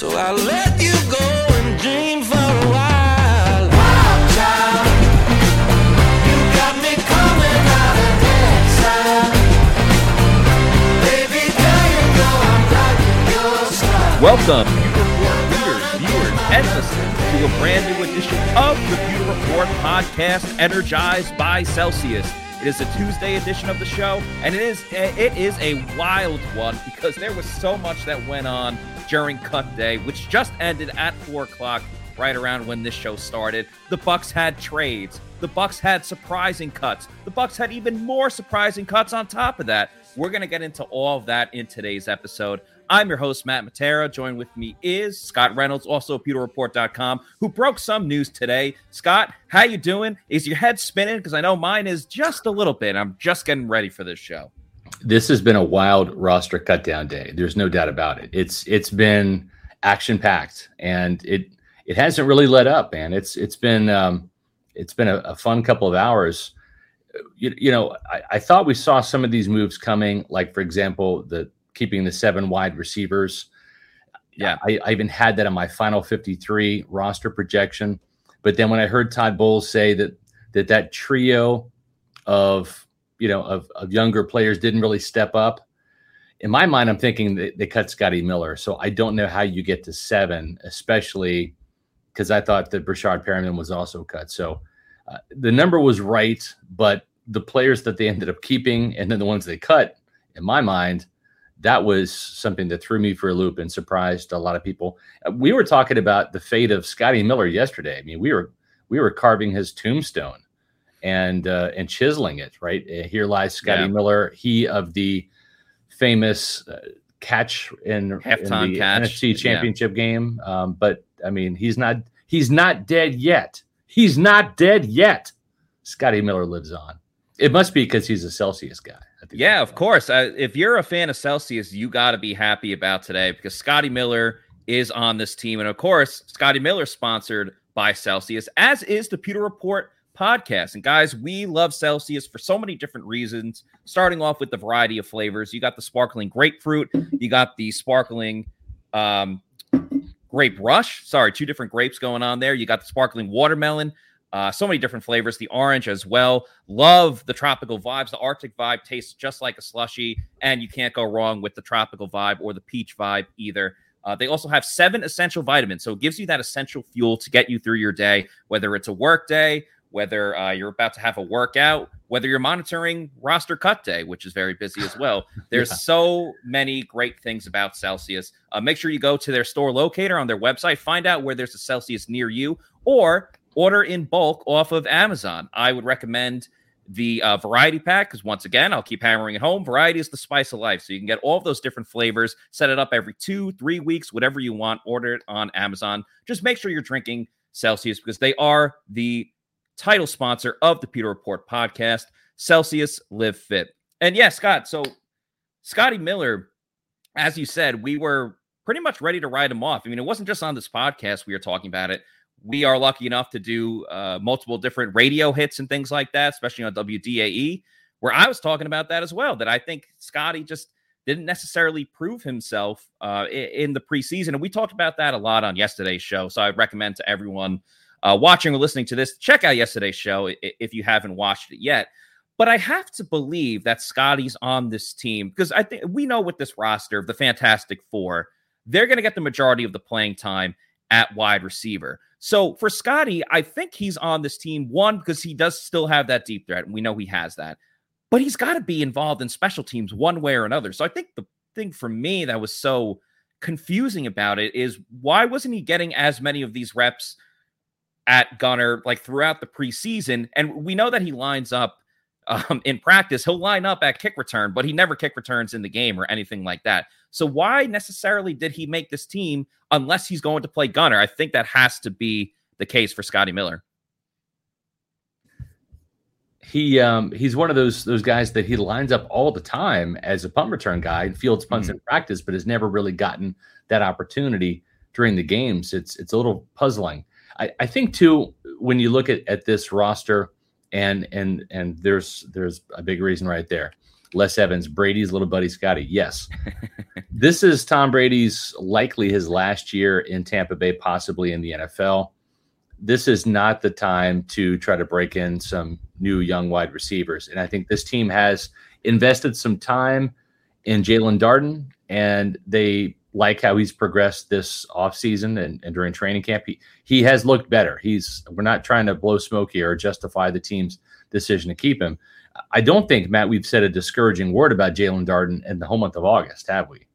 So I let you go and dream for a while. Welcome, Report readers, viewers, and listeners, to a brand new edition of the Pewter Report podcast, energized by Celsius. It is a Tuesday edition of the show, and it is it is a wild one because there was so much that went on during cut day, which just ended at four o'clock, right around when this show started. The Bucks had trades. The Bucks had surprising cuts. The Bucks had even more surprising cuts on top of that. We're gonna get into all of that in today's episode. I'm your host, Matt Matera. Joined with me is Scott Reynolds, also of PewterReport.com, who broke some news today. Scott, how you doing? Is your head spinning? Because I know mine is just a little bit. I'm just getting ready for this show. This has been a wild roster cutdown day. There's no doubt about it. It's it's been action packed, and it it hasn't really let up, man. It's it's been um, it's been a, a fun couple of hours. You, you know, I, I thought we saw some of these moves coming, like for example, the keeping the seven wide receivers. Yeah. I, I even had that on my final 53 roster projection. But then when I heard Todd Bowles say that that that trio of you know of, of younger players didn't really step up, in my mind, I'm thinking that they cut Scotty Miller. So I don't know how you get to seven, especially because I thought that Breshad Perriman was also cut. So uh, the number was right, but the players that they ended up keeping and then the ones they cut, in my mind, that was something that threw me for a loop and surprised a lot of people. Uh, We were talking about the fate of Scotty Miller yesterday. I mean, we were we were carving his tombstone and uh, and chiseling it. Right Uh, here lies Scotty Yeah. Miller, he of the famous uh, catch in, in Halftime the catch, NFC yeah. Championship game. Um, but I mean, he's not he's not dead yet. He's not dead yet. Scotty Miller lives on. It must be because he's a Celsius guy. Yeah, of course. Uh, if you're a fan of Celsius, you got to be happy about today because Scotty Miller is on this team. And of course, Scotty Miller sponsored by Celsius, as is the Pewter Report podcast. And guys, we love Celsius for so many different reasons, starting off with the variety of flavors. You got the sparkling grapefruit, you got the sparkling um, grape rush. Sorry, two different grapes going on there. You got the sparkling watermelon. Uh, so many different flavors. The orange as well. Love the tropical vibes. The Arctic vibe tastes just like a slushy, and you can't go wrong with the tropical vibe or the peach vibe either. Uh, they also have seven essential vitamins, so it gives you that essential fuel to get you through your day, whether it's a work day, whether uh, you're about to have a workout, whether you're monitoring roster cut day, which is very busy as well. There's Yeah. so many great things about Celsius. Uh, make sure you go to their store locator on their website, find out where there's a Celsius near you, or order in bulk off of Amazon. I would recommend the uh, variety pack because once again, I'll keep hammering it home. Variety is the spice of life, so you can get all of those different flavors. Set it up every two, three weeks, whatever you want. Order it on Amazon. Just make sure you're drinking Celsius because they are the title sponsor of the Pewter Report podcast. Celsius Live Fit, and yeah, Scott. So Scotty Miller, as you said, we were pretty much ready to write him off. I mean, it wasn't just on this podcast we were talking about it. We are lucky enough to do uh, multiple different radio hits and things like that, especially on WDAE, where I was talking about that as well. That I think Scotty just didn't necessarily prove himself uh, in the preseason. And we talked about that a lot on yesterday's show. So I recommend to everyone uh, watching or listening to this, check out yesterday's show if you haven't watched it yet. But I have to believe that Scotty's on this team because I think we know with this roster, of the Fantastic Four, they're going to get the majority of the playing time at wide receiver. So for Scotty, I think he's on this team one because he does still have that deep threat, and we know he has that. But he's got to be involved in special teams one way or another. So I think the thing for me that was so confusing about it is why wasn't he getting as many of these reps at Gunner like throughout the preseason? And we know that he lines up um, in practice. He'll line up at kick return, but he never kick returns in the game or anything like that. So why necessarily did he make this team unless he's going to play Gunner? I think that has to be the case for Scotty Miller. he um he's one of those those guys that he lines up all the time as a punt return guy and fields punts Hmm. in practice, but has never really gotten that opportunity during the games. It's it's a little puzzling. I, I think too when you look at, at this roster and and and there's there's a big reason right there. Les Evans, Brady's little buddy Scotty. Yes. this is Tom Brady's likely his last year in Tampa Bay, possibly in the NFL. This is not the time to try to break in some new young wide receivers. And I think this team has invested some time in Jaelon Darden, and they like how he's progressed this offseason and, and during training camp. He, he has looked better. He's we're not trying to blow smoke here or justify the team's decision to keep him. I don't think, Matt, we've said a discouraging word about Jaelon Darden in the whole month of August, have we?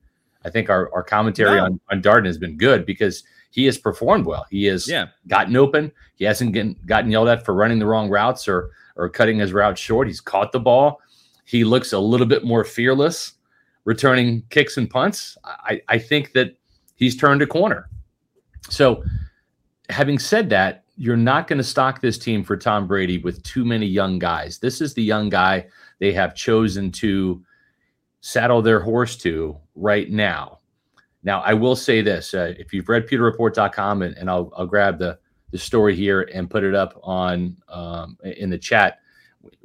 I think our, our commentary No. on, on Darden has been good because he has performed well. He has Yeah. gotten open. He hasn't gotten, gotten yelled at for running the wrong routes or or cutting his route short. He's caught the ball. He looks a little bit more fearless returning kicks and punts. I, I think that he's turned a corner. So, having said that, you're not going to stock this team for Tom Brady with too many young guys. This is the young guy they have chosen to saddle their horse to right now. Now, I will say this: uh, if you've read PewterReport.com, and, and I'll, I'll grab the the story here and put it up on um, in the chat.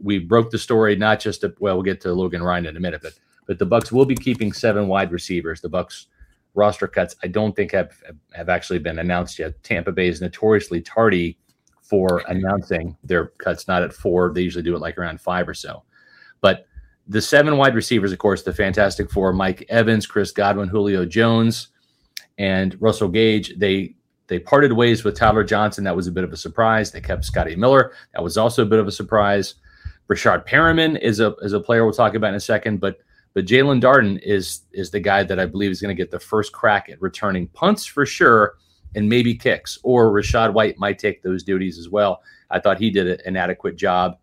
We broke the story not just well, we'll get to Logan Ryan in a minute, but but the Bucks will be keeping seven wide receivers. The Bucks roster cuts I don't think have have actually been announced yet. Tampa Bay is notoriously tardy for announcing their cuts, not at four. They usually do it like around five or so. But the seven wide receivers, of course, the Fantastic Four: Mike Evans, Chris Godwin, Julio Jones, and Russell Gage. They they parted ways with Tyler Johnson. That was a bit of a surprise. They kept Scotty Miller. That was also a bit of a surprise. Rashard Perriman is a is a player we'll talk about in a second, but but Jaelon Darden is is the guy that I believe is going to get the first crack at returning punts for sure, and maybe kicks. Or Rachaad White might take those duties as well. I thought he did an adequate job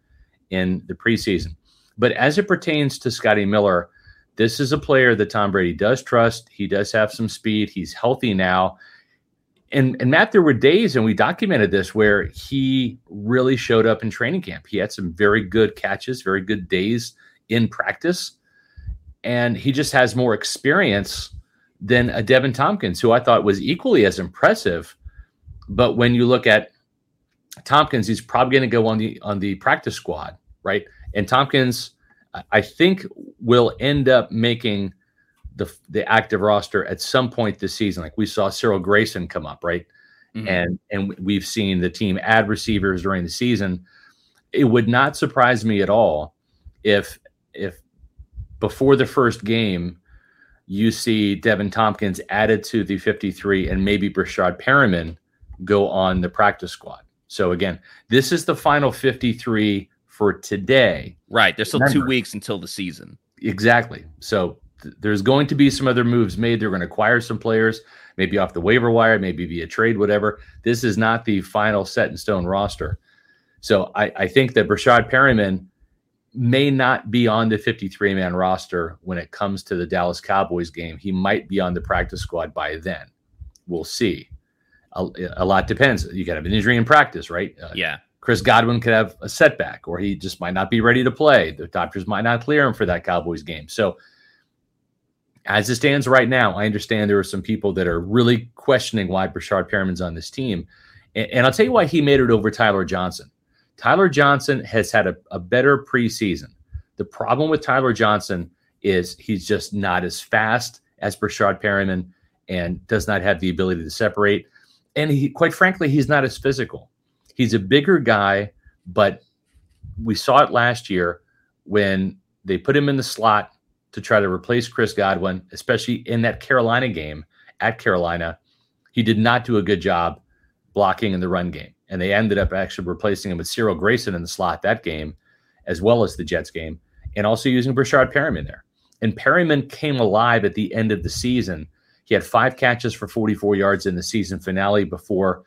in the preseason. But as it pertains to Scotty Miller, this is a player that Tom Brady does trust. He does have some speed. He's healthy now. And, and Matt, there were days, and we documented this, where he really showed up in training camp. He had some very good catches, very good days in practice. And he just has more experience than a Deven Thompkins, who I thought was equally as impressive. But when you look at Thompkins, he's probably going to go on the on the practice squad, right? And Thompkins, I- think, will end up making the the active roster at some point this season. Like we saw Cyril Grayson come up, right? Mhm. And and we've seen the team add receivers during the season. It would not surprise me at all if if before the first game you see Deven Thompkins added to the 53 and maybe Breshad Perriman go on the practice squad. So again, this is the final 53 for today. Right. There's still two weeks until the season. Exactly. So th- there's going to be some other moves made. They're going to acquire some players, maybe off the waiver wire, maybe via trade, whatever. This is not the final set in stone roster. So I, I think that Breshad Perriman may not be on the 53 man roster when it comes to the Dallas Cowboys game. He might be on the practice squad by then. We'll see. A, a lot depends. You could have an injury in practice, right? Uh, Yeah. Chris Godwin could have a setback, or he just might not be ready to play. The doctors might not clear him for that Cowboys game. So, as it stands right now, I understand there are some people that are really questioning why Breshad Perriman's on this team, and, and I'll tell you why he made it over Tyler Johnson. Tyler Johnson has had a, a better preseason. The problem with Tyler Johnson is he's just not as fast as Breshad Perriman and does not have the ability to separate. And he, quite frankly, he's not as physical. He's a bigger guy, but we saw it last year when they put him in the slot to try to replace Chris Godwin, especially in that Carolina game at Carolina. He did not do a good job blocking in the run game. And they ended up actually replacing him with Cyril Grayson in the slot that game, as well as the Jets game, and also using Breshad Perriman there. And Perriman came alive at the end of the season. He had five catches for 44 yards in the season finale before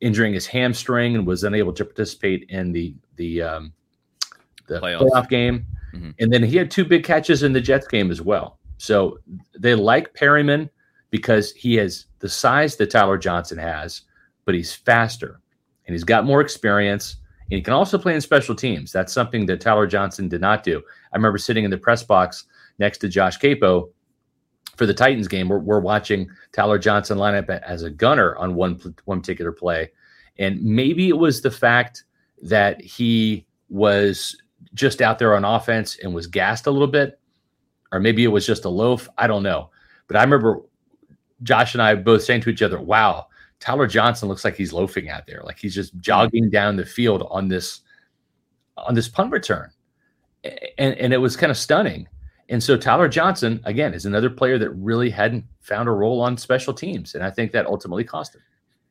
injuring his hamstring and was unable to participate in the the um, the Playoffs. playoff game. Mhm. And then he had two big catches in the Jets game as well. So they like Perriman because he has the size that Tyler Johnson has, but he's faster and he's got more experience. And he can also play in special teams. That's something that Tyler Johnson did not do. I remember sitting in the press box next to Josh Queipo for the Titans game. We're, we're watching Tyler Johnson line up as a gunner on one one particular play, and maybe it was the fact that he was just out there on offense and was gassed a little bit, or maybe it was just a loaf. I don't know. But I remember Josh and I both saying to each other, "Wow, Tyler Johnson looks like he's loafing out there. Like he's just jogging down the field on this on this punt return." And and it was kind of stunning. And so Tyler Johnson again is another player that really hadn't found a role on special teams, and I think that ultimately cost him.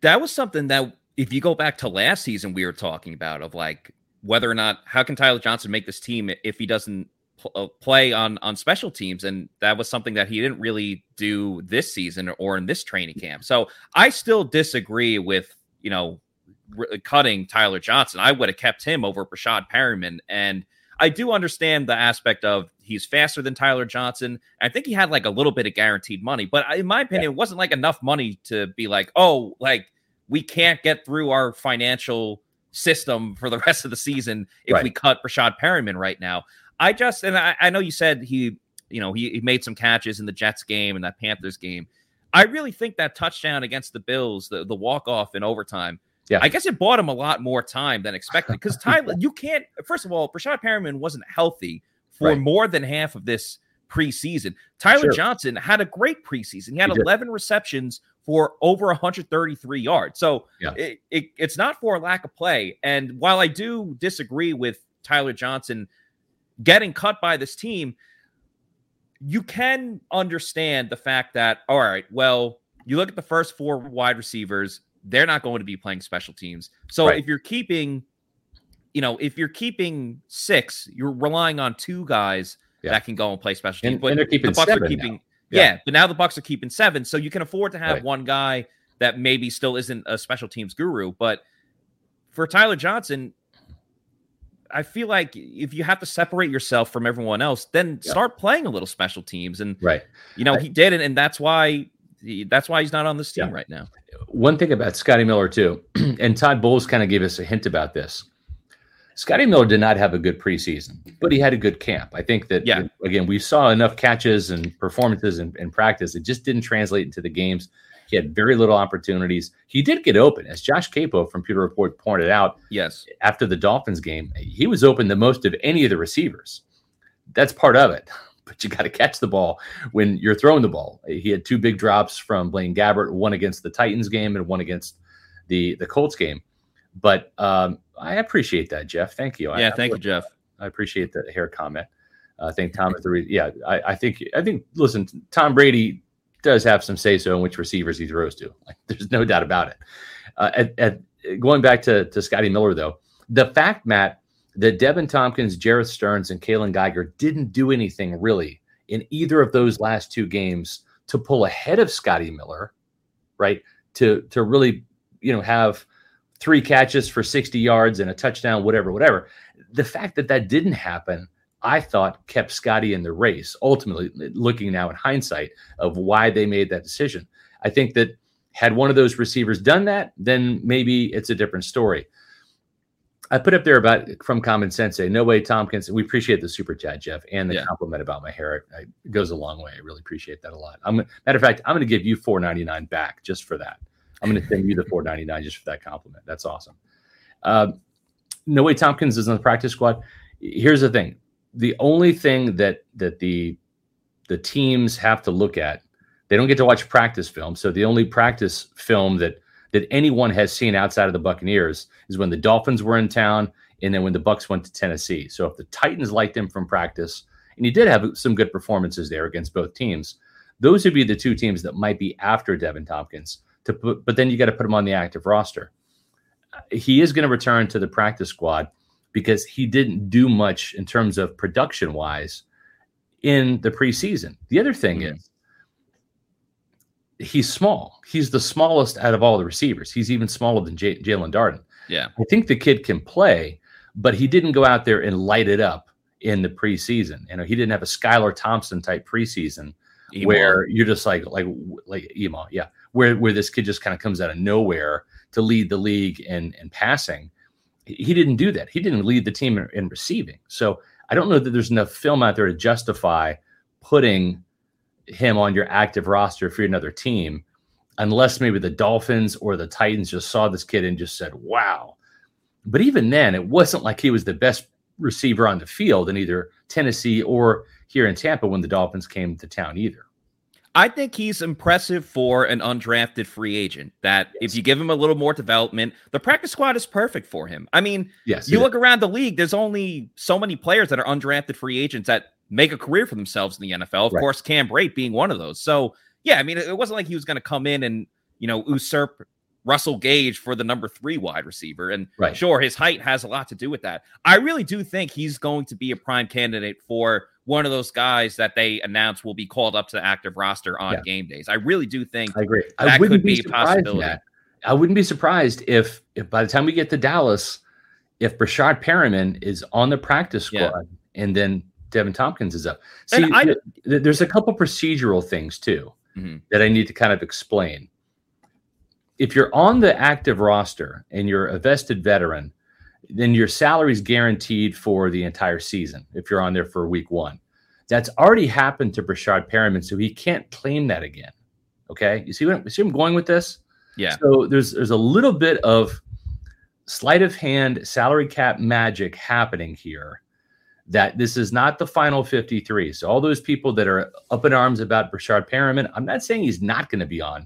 That was something that if you go back to last season, we were talking about of like whether or not how can Tyler Johnson make this team if he doesn't pl- uh, play on on special teams, and that was something that he didn't really do this season or in this training camp. So I still disagree with you know r- cutting Tyler Johnson. I would have kept him over Breshad Perriman, and I do understand the aspect of he's faster than Tyler Johnson. I think he had like a little bit of guaranteed money, but in my opinion, it wasn't like enough money to be like, oh, like we can't get through our financial system for the rest of the season if Right. we cut Rashad Perriman right now. I just and I, I know you said he, you know, he, he made some catches in the Jets game and that Panthers game. I really think that touchdown against the Bills, the, the walk off in overtime, Yeah. I guess it bought him a lot more time than expected. Because Tyler, you can't. First of all, Rashad Perriman wasn't healthy for Right. more than half of this preseason. Tyler Sure. Johnson had a great preseason. He had He 11 receptions for over 133 yards. So Yeah. it, it, it's not for a lack of play. And while I do disagree with Tyler Johnson getting cut by this team, you can understand the fact that, all right, well, you look at the first four wide receivers, they're not going to be playing special teams. So Right. if you're keeping, you know, if you're keeping six, you're relying on two guys Yeah. that can go and play special teams. And, but and they're keeping the Bucks are now. keeping, Yeah. yeah. but now the Bucks are keeping seven, so you can afford to have Right. one guy that maybe still isn't a special teams guru. But for Tyler Johnson, I feel like if you have to separate yourself from everyone else, then Yeah. start playing a little special teams. And Right. you know I- he did it, and that's why that's why he's not on this team Yeah. right now. One thing about Scotty Miller too, and Todd Bowles kind of gave us a hint about this. Scotty Miller did not have a good preseason, but he had a good camp. I think that Yeah. again, we saw enough catches and performances in, in practice. It just didn't translate into the games. He had very little opportunities. He did get open, as Josh Queipo from Pewter Report pointed out Yes, after the Dolphins game. He was open the most of any of the receivers. That's part of it. But you got to catch the ball when you're throwing the ball. He had two big drops from Blaine Gabbert, one against the Titans game and one against the the Colts game. But um, I appreciate that, Jeff. Thank you. Yeah. I, Thank you, Jeff. I appreciate the hair comment. Uh, I think Tom is the re- yeah. I, I think I think listen, Tom Brady does have some say so in which receivers he throws to. Like, there's no doubt about it. Uh, at, at going back to to Scotty Miller though, the fact Matt that Deven Thompkins, Jerreth Sterns, and Kaylon Geiger didn't do anything really in either of those last two games to pull ahead of Scotty Miller, right? To to really you know have three catches for 60 yards and a touchdown, whatever, whatever. The fact that that didn't happen, I thought kept Scotty in the race. Ultimately, looking now in hindsight of why they made that decision, I think that had one of those receivers done that, then maybe it's a different story. I put up there about from Common Sense, no way Thompkins. We appreciate the super chat, Jeff, and the Yeah. compliment about my hair. It, it goes a long way. I really appreciate that a lot. I'm matter of fact, I'm going to give you 4.99 back just for that. I'm going to send you the 4.99 just for that compliment. That's awesome. Uh, no way Thompkins is on the practice squad. Here's the thing: the only thing that that the the teams have to look at, they don't get to watch practice film. So the only practice film that that anyone has seen outside of the Buccaneers is when the Dolphins were in town, and then when the Bucks went to Tennessee. So if the Titans liked him from practice, and he did have some good performances there against both teams, those would be the two teams that might be after Deven Thompkins. To put, but then you got to put him on the active roster. He is going to return to the practice squad because he didn't do much in terms of production wise in the preseason. The other thing Mhm. is he's small. He's the smallest out of all the receivers. He's even smaller than J- Jaelon Darden. Yeah, I think the kid can play, but he didn't go out there and light it up in the preseason. You know, he didn't have a Skylar Thompson type preseason Emo. where you're just like like like emo, yeah, where where this kid just kind of comes out of nowhere to lead the league in in passing. He didn't do that. He didn't lead the team in, in receiving. So I don't know that there's enough film out there to justify putting him on your active roster for another team, unless maybe the Dolphins or the Titans just saw this kid and just said, "Wow." But even then, it wasn't like he was the best receiver on the field in either Tennessee or here in Tampa when the Dolphins came to town either. I think he's impressive for an undrafted free agent. That if you give him a little more development, the practice squad is perfect for him. I mean, Yes, you look around the league, there's only so many players that are undrafted free agents that make a career for themselves in the NFL. Of Right. course, Cam Brate being one of those. So, yeah, I mean, it it wasn't like he was going to come in and, you know, usurp Russell Gage for the number three wide receiver. And Right. sure, his height has a lot to do with that. I really do think he's going to be a prime candidate for one of those guys that they announce will be called up to the active roster on Yeah. game days. I really do think I agree. I That wouldn't could be, be a surprised. possibility. I wouldn't be surprised if, if by the time we get to Dallas, if Breshad Perriman is on the practice squad Yeah. and then Deven Thompkins is up. See, I- th- th- there's a couple procedural things too Mhm. that I need to kind of explain. If you're on the active roster and you're a vested veteran, then your salary is guaranteed for the entire season if you're on there for week one. That's already happened to Breshad Perriman, so he can't claim that again. Okay, you see what you see I'm going with this? Yeah. So there's there's a little bit of sleight of hand salary cap magic happening here. That this is not the final 53. So all those people that are up in arms about Breshad Perriman, I'm not saying he's not going to be on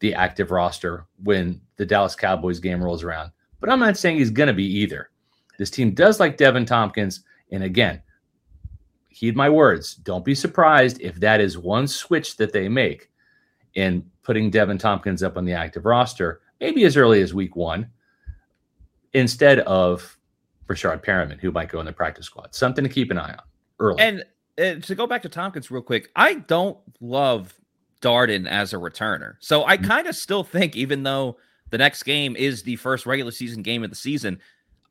the active roster when the Dallas Cowboys game rolls around, but I'm not saying he's going to be either. This team does like Deven Thompkins, and again, heed my words. Don't be surprised if that is one switch that they make in putting Deven Thompkins up on the active roster, maybe as early as week one, instead of Rashard Perriman, who might go in the practice squad. Something to keep an eye on early. And uh, to go back to Thompkins real quick, I don't love Darden as a returner. So I Mhm. kind of still think, even though the next game is the first regular season game of the season,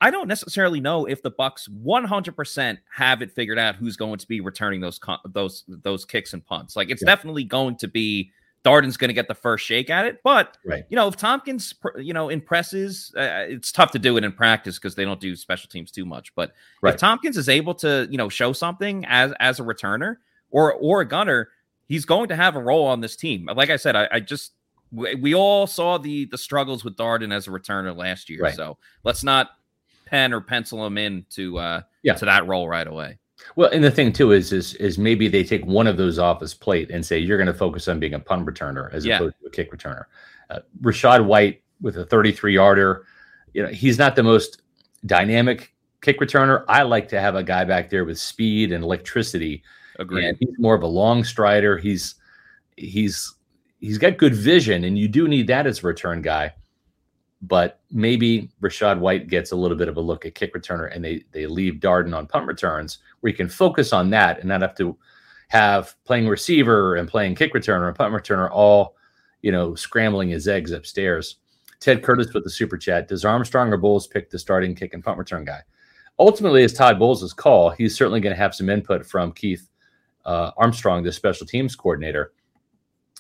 I don't necessarily know if the Bucks 100% have it figured out who's going to be returning those those those kicks and punts. Like it's Yeah. definitely going to be Darden's going to get the first shake at it, but right. you know, if Thompkins, you know, impresses, uh, it's tough to do it in practice because they don't do special teams too much. But Right. if Thompkins is able to, you know, show something as as a returner or or a gunner, he's going to have a role on this team. Like I said, I, I just we, we all saw the the struggles with Darden as a returner last year. Right. So let's not pen or pencil him in to uh Yeah. to that role right away. Well, and the thing too is is is maybe they take one of those off his plate and say you're going to focus on being a punt returner as Yeah. opposed to a kick returner. Uh, Rachaad White with a 33 yarder, you know, he's not the most dynamic kick returner. I like to have a guy back there with speed and electricity Agreed. And he's more of a long strider. He's he's he's got good vision, and you do need that as a return guy. But maybe Rachaad White gets a little bit of a look at kick returner, and they they leave Darden on punt returns, where you can focus on that and not have to have playing receiver and playing kick returner and punt returner all you know scrambling his eggs upstairs. Ted Curtis with the super chat: Does Armstrong or Bowles pick the starting kick and punt return guy? Ultimately, it's Todd Bowles' call. He's certainly going to have some input from Keith uh, Armstrong, the special teams coordinator.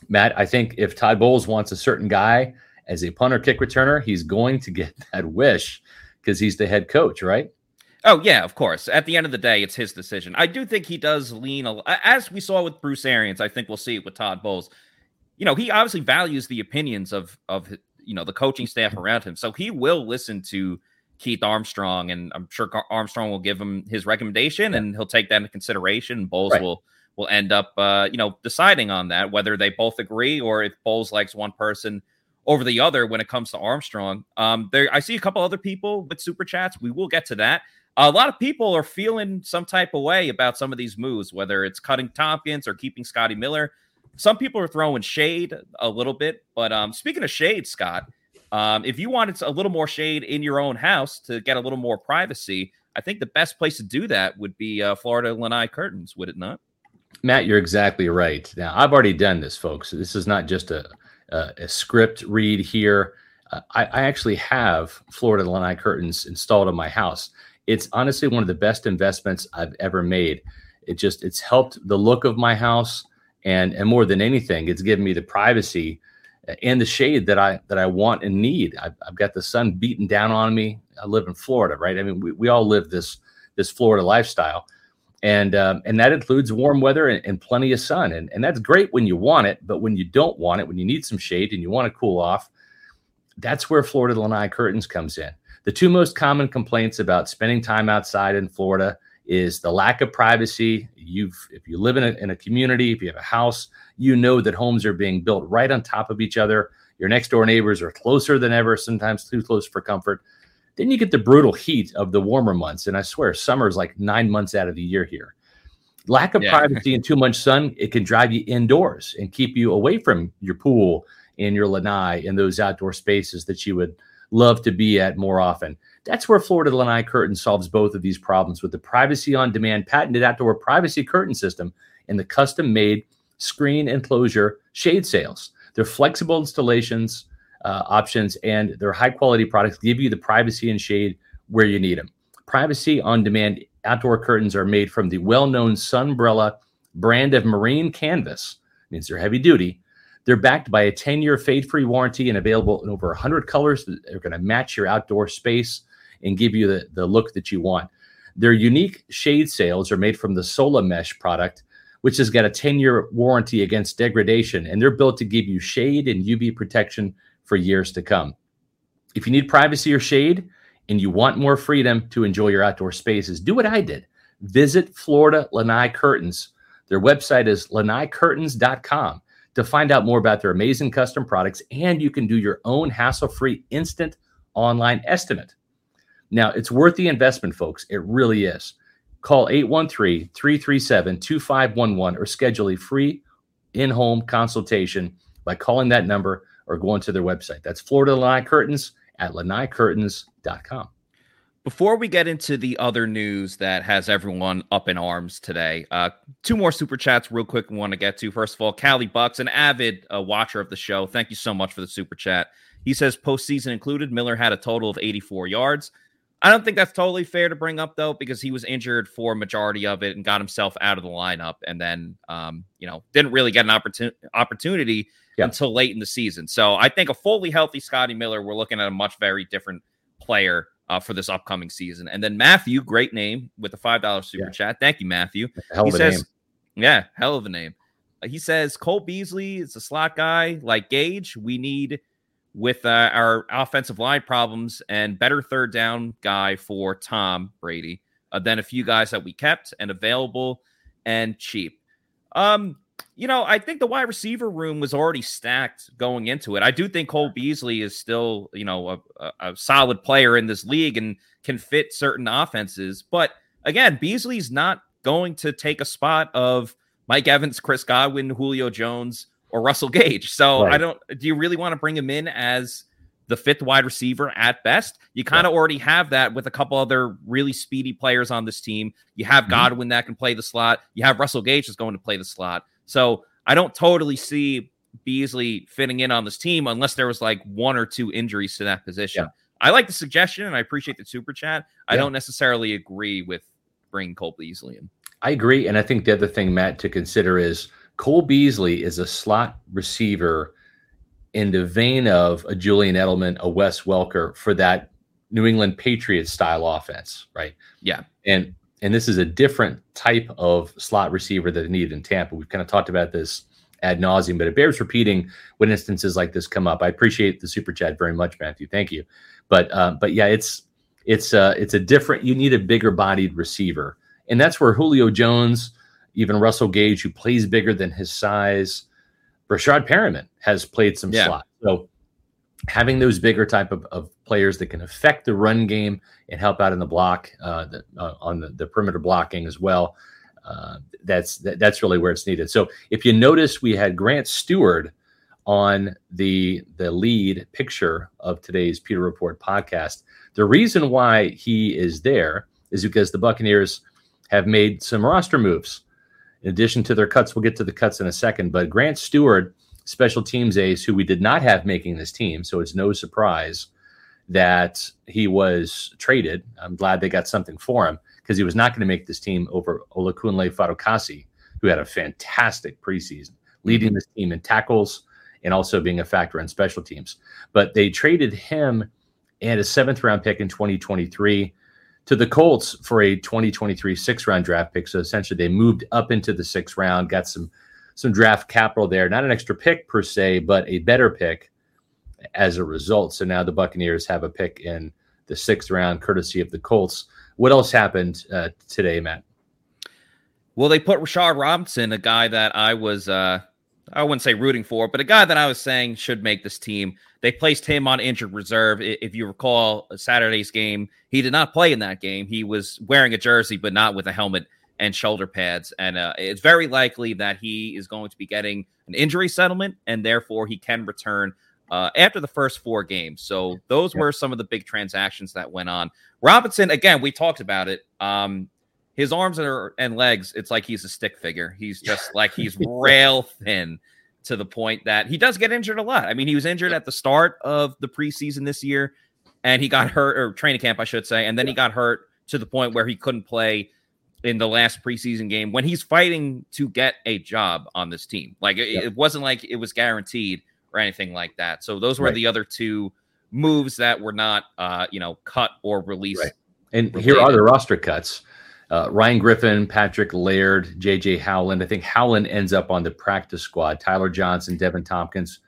Matt, I think if Todd Bowles wants a certain guy as a punter kick returner, he's going to get that wish because he's the head coach, right? Oh yeah, of course. At the end of the day, it's his decision. I do think he does lean, a, as we saw with Bruce Arians. I think we'll see it with Todd Bowles. You know, he obviously values the opinions of of you know the coaching staff around him, so he will listen to Keith Armstrong, and I'm sure Armstrong will give him his recommendation, and he'll take that into consideration. Bowles Right. will will end up, uh, you know, deciding on that whether they both agree or if Bowles likes one person over the other when it comes to Armstrong. Um, there, I see a couple other people with super chats. We will get to that. A lot of people are feeling some type of way about some of these moves, whether it's cutting Thompkins or keeping Scotty Miller. Some people are throwing shade a little bit, but um, speaking of shade, Scott, um, if you wanted a little more shade in your own house to get a little more privacy, I think the best place to do that would be uh, Florida Lanai curtains, would it not? Matt, you're exactly right. Now, I've already done this, folks. This is not just a, a, a script read here. Uh, I, I actually have Florida Lanai curtains installed in my house. It's honestly one of the best investments I've ever made. It just it's helped the look of my house, and and more than anything, it's given me the privacy and the shade that I that I want and need. I've, I've got the sun beating down on me. I live in Florida, right? I mean, we, we all live this this Florida lifestyle and um, and that includes warm weather and, and plenty of sun and, and that's great when you want it but when you don't want it when you need some shade and you want to cool off that's where florida lanai curtains comes in The two most common complaints about spending time outside in Florida is the lack of privacy. You've if you live in a, in a community, if you have a house, you know that homes are being built right on top of each other. Your next door neighbors are closer than ever, sometimes too close for comfort. Then you get the brutal heat of the warmer months. And I swear, summer is like nine months out of the year here. Lack of Yeah. privacy and too much sun, it can drive you indoors and keep you away from your pool and your lanai and those outdoor spaces that you would love to be at more often. That's where Florida Lanai Curtain solves both of these problems with the privacy on demand patented outdoor privacy curtain system and the custom made screen enclosure shade sails. They're flexible installations uh, options and their high quality products give you the privacy and shade where you need them. Privacy on demand outdoor curtains are made from the well known Sunbrella brand of marine canvas, means they're heavy duty. They're backed by a 10 year fade free warranty and available in over 100 colors that are going to match your outdoor space and give you the, the look that you want. Their unique shade sails are made from the Sola Mesh product, which has got a 10 year warranty against degradation, and they're built to give you shade and UV protection for years to come. If you need privacy or shade and you want more freedom to enjoy your outdoor spaces, do what I did. Visit Florida Lanai Curtains. Their website is lanaiCurtains.com to find out more about their amazing custom products, and you can do your own hassle free instant online estimate. Now, it's worth the investment, folks. It really is. Call 813 337 2511 or schedule a free in home consultation by calling that number or going to their website. That's Florida Lanai Curtains at lanaiCurtains.com. Before we get into the other news that has everyone up in arms today, uh, two more super chats, real quick. We want to get to. First of all, Callie Bucks, an avid uh, watcher of the show. Thank you so much for the super chat. He says postseason included, Miller had a total of 84 yards. I don't think that's totally fair to bring up though, because he was injured for majority of it and got himself out of the lineup, and then um, you know didn't really get an opportunity opportunity Yeah. until late in the season. So I think a fully healthy Scotty Miller, we're looking at a much very different player uh, for this upcoming season. And then Matthew, great name with a five dollar super Yeah. chat. Thank you, Matthew. Hell he of a says, name. yeah, hell of a name. Uh, he says Cole Beasley is a slot guy like Gage. We need with uh, our offensive line problems and better third down guy for Tom Brady uh, than a few guys that we kept and available and cheap. Um, you know, I think the wide receiver room was already stacked going into it. I do think Cole Beasley is still, you know, a, a, a solid player in this league and can fit certain offenses. But again, Beasley's not going to take a spot of Mike Evans, Chris Godwin, Julio Jones, or Russell Gage. So I don't. Do you really want to bring him in as the fifth wide receiver at best? You kind of already have that with a couple other really speedy players on this team. You have Mhm. Godwin that can play the slot. You have Russell Gage that's going to play the slot. So I don't totally see Beasley fitting in on this team unless there was like one or two injuries to that position. Yeah. I like the suggestion and I appreciate the super chat. I Yeah. don't necessarily agree with bringing Cole Beasley in. I agree. And I think the other thing, Matt, to consider is Cole Beasley is a slot receiver in the vein of a Julian Edelman, a Wes Welker for that New England Patriots style offense, right? Yeah. And and this is a different type of slot receiver that they needed in Tampa. We've kind of talked about this ad nauseum, but it bears repeating when instances like this come up. I appreciate the super chat very much, Matthew. Thank you. But uh, but yeah, it's it's uh it's a different. You need a bigger bodied receiver, and that's where Julio Jones, even Russell Gage, who plays bigger than his size, Rashad Perriman has played some Yeah. slot. So having those bigger type of, of players that can affect the run game and help out in the block uh, the, uh, on the, the perimeter blocking as well. Uh, that's that, that's really where it's needed. So if you notice, we had Grant Stewart on the the lead picture of today's Pewter Report podcast. The reason why he is there is because the Buccaneers have made some roster moves. In addition to their cuts, we'll get to the cuts in a second. But Grant Stewart, special teams ace, who we did not have making this team, so it's no surprise that he was traded. I'm glad they got something for him because he was not going to make this team over Olakunle Fatukasi, who had a fantastic preseason, leading this team in tackles and also being a factor in special teams. But they traded him and a seventh round pick in 2023 to the Colts for a 2023 six round draft pick. So essentially, they moved up into the sixth round, got some some draft capital there, not an extra pick per se, but a better pick as a result. So now the Buccaneers have a pick in the sixth round, courtesy of the Colts. What else happened uh, today, Matt? Well, they put Rashard Robinson, a guy that I was uh I wouldn't say rooting for, but a guy that I was saying should make this team. They placed him on injured reserve. If you recall Saturday's game, he did not play in that game. He was wearing a jersey, but not with a helmet and shoulder pads. And uh, it's very likely that he is going to be getting an injury settlement, and therefore he can return uh, after the first four games. So those Yeah. were some of the big transactions that went on. Robinson, again, we talked about it. Um, his arms are, and legs, it's like he's a stick figure. He's just like he's rail thin to the point that he does get injured a lot. I mean, he was injured at the start of the preseason this year, and he got hurt or training camp, I should say, and then he got hurt to the point where he couldn't play in the last preseason game when he's fighting to get a job on this team. Like it, Yep. it wasn't like it was guaranteed or anything like that. So those were Right. the other two moves that were not, uh, you know, cut or released. Right. And here are the roster cuts. Uh, Ryan Griffin, Patrick Laird, JJ Howland. I think Howland ends up on the practice squad. Tyler Johnson, Deven Thompkins.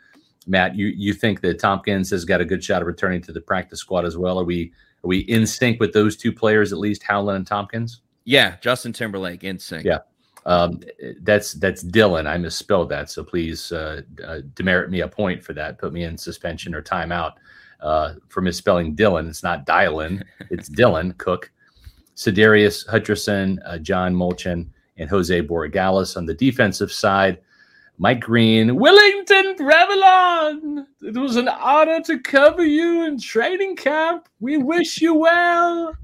Matt, you you think that Thompkins has got a good shot of returning to the practice squad as well? Are we are we in sync with those two players at least, Howland and Thompkins? Yeah, Justin Timberlake in sync. Yeah. Um, that's that's Dylan. I misspelled that, so please uh, uh, demerit me a point for that. Put me in suspension or timeout uh, for misspelling Dylan. It's not Dylan. It's Dylan Cook. Sadarius Hutcherson, uh, John Molchon, and Jose Borregales on the defensive side. Mike Green, Willington Previlon. It was an honor to cover you in training camp. We wish you well.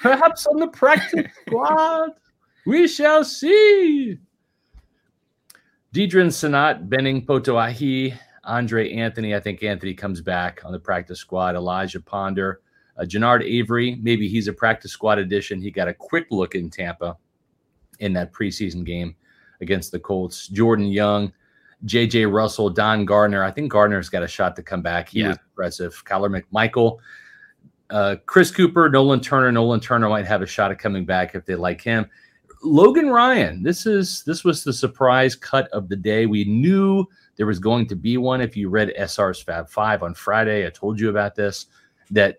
Perhaps on the practice squad. We shall see. Deadrin Senat, Benning Potoa'e, Andre Anthony. I think Anthony comes back on the practice squad. Elijah Ponder, uh, Genard Avery. Maybe he's a practice squad addition. He got a quick look in Tampa in that preseason game against the Colts. Jordan Young, JJ Russell, Don Gardner. I think Gardner's got a shot to come back. He Yeah. was impressive. Kyler McMichael, uh, Chris Cooper, Nolan Turner. Nolan Turner might have a shot at coming back if they like him. Logan Ryan. This is this was the surprise cut of the day. We knew there was going to be one. If you read SR's Fab Five on Friday, I told you about this. That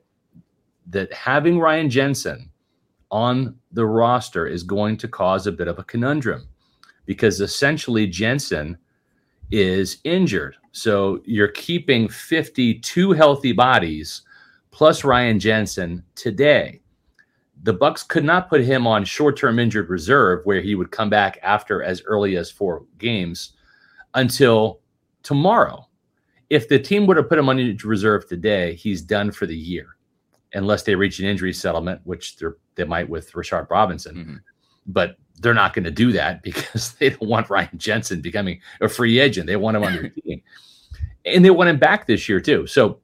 that having Ryan Jensen on the roster is going to cause a bit of a conundrum because essentially Jensen is injured. So you're keeping 52 healthy bodies plus Ryan Jensen today. The Bucks could not put him on short-term injured reserve where he would come back after as early as 4 games until tomorrow. If the team would have put him on injured reserve today, he's done for the year unless they reach an injury settlement, which they're, they might with Rashard Robinson. Mhm. But they're not going to do that because they don't want Ryan Jensen becoming a free agent. They want him on their team, and they want him back this year too. So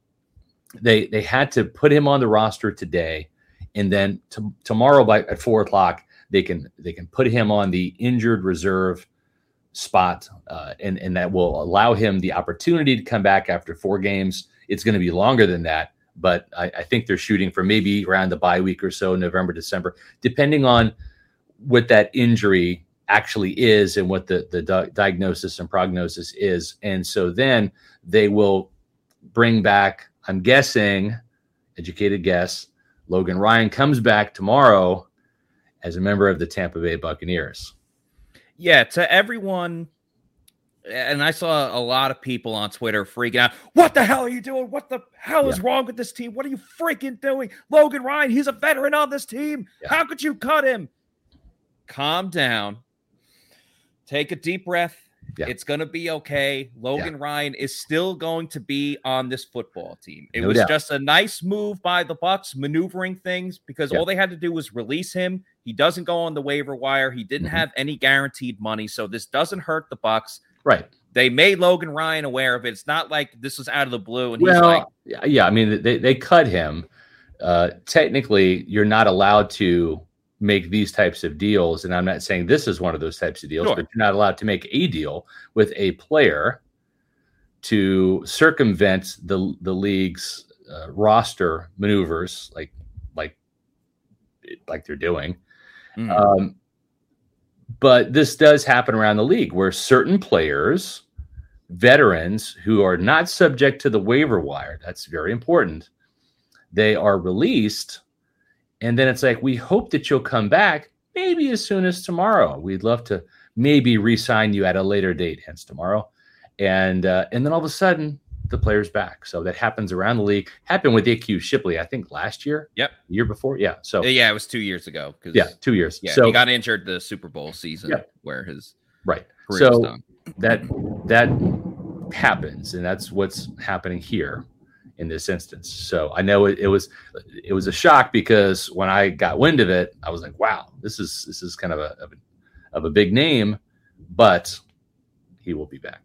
they they had to put him on the roster today, and then to, tomorrow by at four o'clock they can they can put him on the injured reserve spot, uh, and and that will allow him the opportunity to come back after four games. It's going to be longer than that, but I, I think they're shooting for maybe around the bye week or so, November, December, depending on what that injury actually is and what the the di- diagnosis and prognosis is. And so then they will bring back. I'm guessing, educated guess, Logan Ryan comes back tomorrow as a member of the Tampa Bay Buccaneers. Yeah, to everyone, and I saw a lot of people on Twitter freaking out. What the hell are you doing? What the hell is wrong with this team? What are you freaking doing? Logan Ryan, he's a veteran on this team. Yeah. How could you cut him? Calm down. Take a deep breath. Yeah. It's going to be okay. Logan Ryan is still going to be on this football team. It No was doubt. just a nice move by the Bucks maneuvering things because Yeah. all they had to do was release him. He doesn't go on the waiver wire. He didn't Mhm. have any guaranteed money, so this doesn't hurt the Bucks. Right. They made Logan Ryan aware of it. It's not like this was out of the blue and he's like, yeah, yeah, I mean, they, they cut him. Uh, technically, you're not allowed to make these types of deals. And I'm not saying this is one of those types of deals, Sure. but you're not allowed to make a deal with a player to circumvent the the league's uh, roster maneuvers, like like like they're doing. "Mm, Um, but this does happen around the league where certain players, veterans who are not subject to the waiver wire, that's very important. they are released, and then it's like we hope that you'll come back maybe as soon as tomorrow. We'd love to maybe re-sign you at a later date, hence tomorrow, and uh, and then all of a sudden the player's back. So that happens around the league. Happened with AQ Shipley, I think last year. Yep. The year before, yeah. So Uh, Yeah, it was two years ago. yeah, two years. yeah. so he got injured the Super Bowl season Yeah. where his right. career was So done. that that happens, and that's what's happening here in this instance. So I know it, it was it was a shock because when I got wind of it, I was like, "Wow, this is this is kind of a of a, of a big name," but he will be back.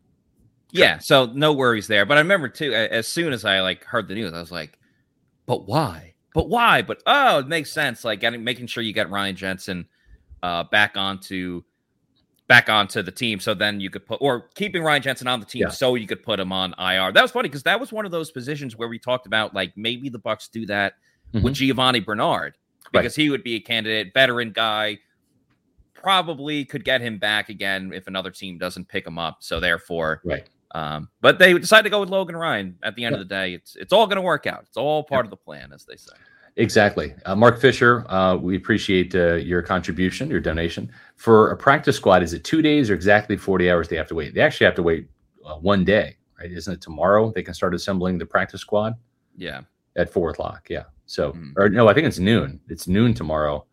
Yeah, so no worries there. But I remember too, as soon as I like heard the news, I was like, "But why? But why? But oh, it makes sense. Like getting making sure you get Ryan Jensen uh, back onto back onto the team, so then you could put or keeping Ryan Jensen on the team, Yeah. so you could put him on IR. That was funny because that was one of those positions where we talked about like maybe the Bucks do that with Giovani Bernard Mm-hmm. Right. because he would be a candidate, veteran guy. Probably could get him back again if another team doesn't pick him up. So therefore, Right. Um, but they decided to go with Logan Ryan. At the end of the day, it's it's all going to work out. It's all part of the plan, as they say. Exactly. Uh, Mark Fisher, uh, we appreciate uh, your contribution, your donation. For a practice squad, is it two days or exactly 40 hours they have to wait? They actually have to wait uh, one day, right? Isn't it tomorrow they can start assembling the practice squad Yeah, at four o'clock? Yeah. So, Mhm. or no, I think it's noon. It's noon tomorrow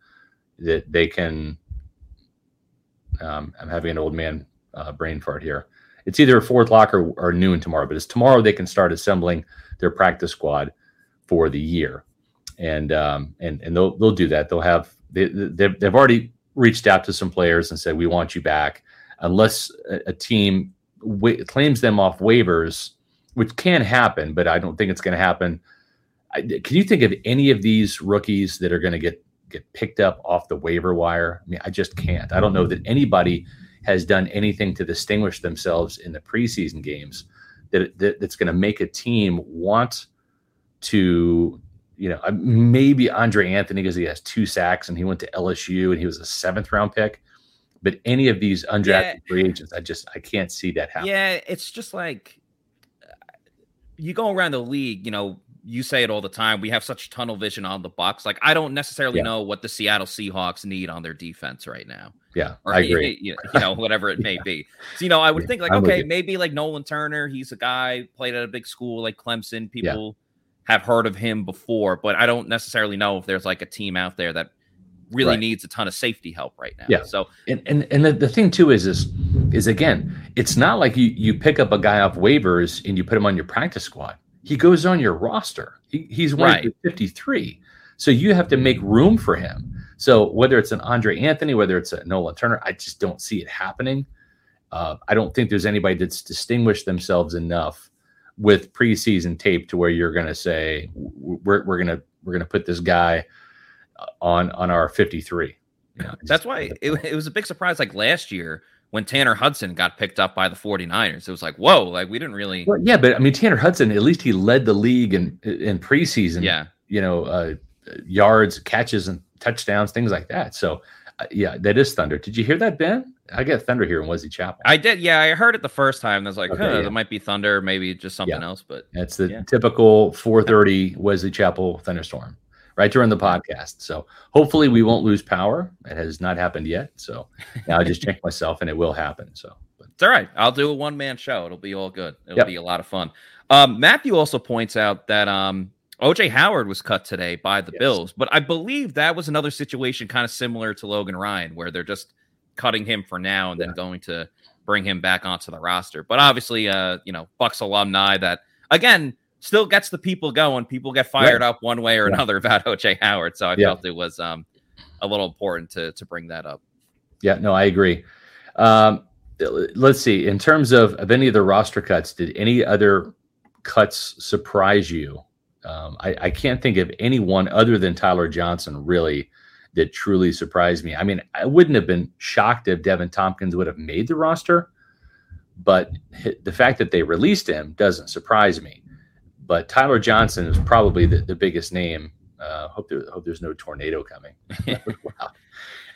that they can. Um, I'm having an old man uh, brain fart here. It's either four o'clock or, or noon tomorrow, but it's tomorrow they can start assembling their practice squad for the year and um, and and they'll they'll do that. They'll have they they've, they've already reached out to some players and said we want you back, unless a, a team wa- claims them off waivers, which can happen, but I don't think it's going to happen. I, can you think of any of these rookies that are going to get get picked up off the waiver wire? I mean, I just can't. I don't know that anybody has done anything to distinguish themselves in the preseason games that, that that's going to make a team want to you know, uh, maybe Andre Anthony because he has two sacks and he went to LSU and he was a seventh round pick. But any of these undrafted Yeah. free agents, I just I can't see that happen. yeah. It's just like uh, you go around the league. You know, you say it all the time. We have such tunnel vision on the Bucks. Like I don't necessarily Yeah. know what the Seattle Seahawks need on their defense right now. Yeah, or I agree. You, you know, whatever it may be. So, you know, I would Yeah, think like, I'm okay, maybe like Nolan Turner. He's a guy played at a big school like Clemson. People have heard of him before, but I don't necessarily know if there's like a team out there that really Right. needs a ton of safety help right now. Yeah. So And and and the, the thing too is is is again, it's not like you you pick up a guy off waivers and you put him on your practice squad. He goes on your roster. He, he's Right. of the 53. So you have to make room for him. So whether it's an Andre Anthony, whether it's a Nolan Turner, I just don't see it happening. Uh, I don't think there's anybody that's distinguished themselves enough with preseason tape to where you're going to say we're, we're going to we're going to put this guy on on our 53. You know, that's why it, it was a big surprise like last year when Tanner Hudson got picked up by the 49ers. It was like, whoa, like we didn't really Well, yeah, but I mean Tanner Hudson, at least he led the league in in preseason. Yeah. you know, uh, yards, catches, and touchdowns, things like that. So, uh, yeah, that is thunder. Did you hear that, Ben? I get thunder here in Wesley Chapel. I did, yeah. I heard it the first time. I was like, Okay, huh, yeah. that might be thunder, maybe just something else. But That's the Yeah. typical 4:30 Wesley Chapel thunderstorm right during the podcast. So hopefully we won't lose power. It has not happened yet. So now I just check myself, and it will happen. So, but It's all right. I'll do a one man show. It'll be all good. It'll Yep. be a lot of fun. Um, Matthew also points out that um, OJ Howard was cut today by the Yes. Bills, but I believe that was another situation kind of similar to Logan Ryan, where they're just cutting him for now and then going to bring him back onto the roster. But obviously, uh, you know, Bucks alumni that again still gets the people going. People get fired up one way or another about OJ Howard. So I Yeah. felt it was um, a little important to to bring that up. Yeah, no, I agree. Um, let's see. In terms of, of any of the roster cuts, did any other cuts surprise you? Um, I, I can't think of anyone other than Tyler Johnson really that truly surprised me. I mean, I wouldn't have been shocked if Deven Thompkins would have made the roster, but the fact that they released him doesn't surprise me. But Tyler Johnson is probably the, the biggest name. Uh, hope there, hope there's no tornado coming. wow.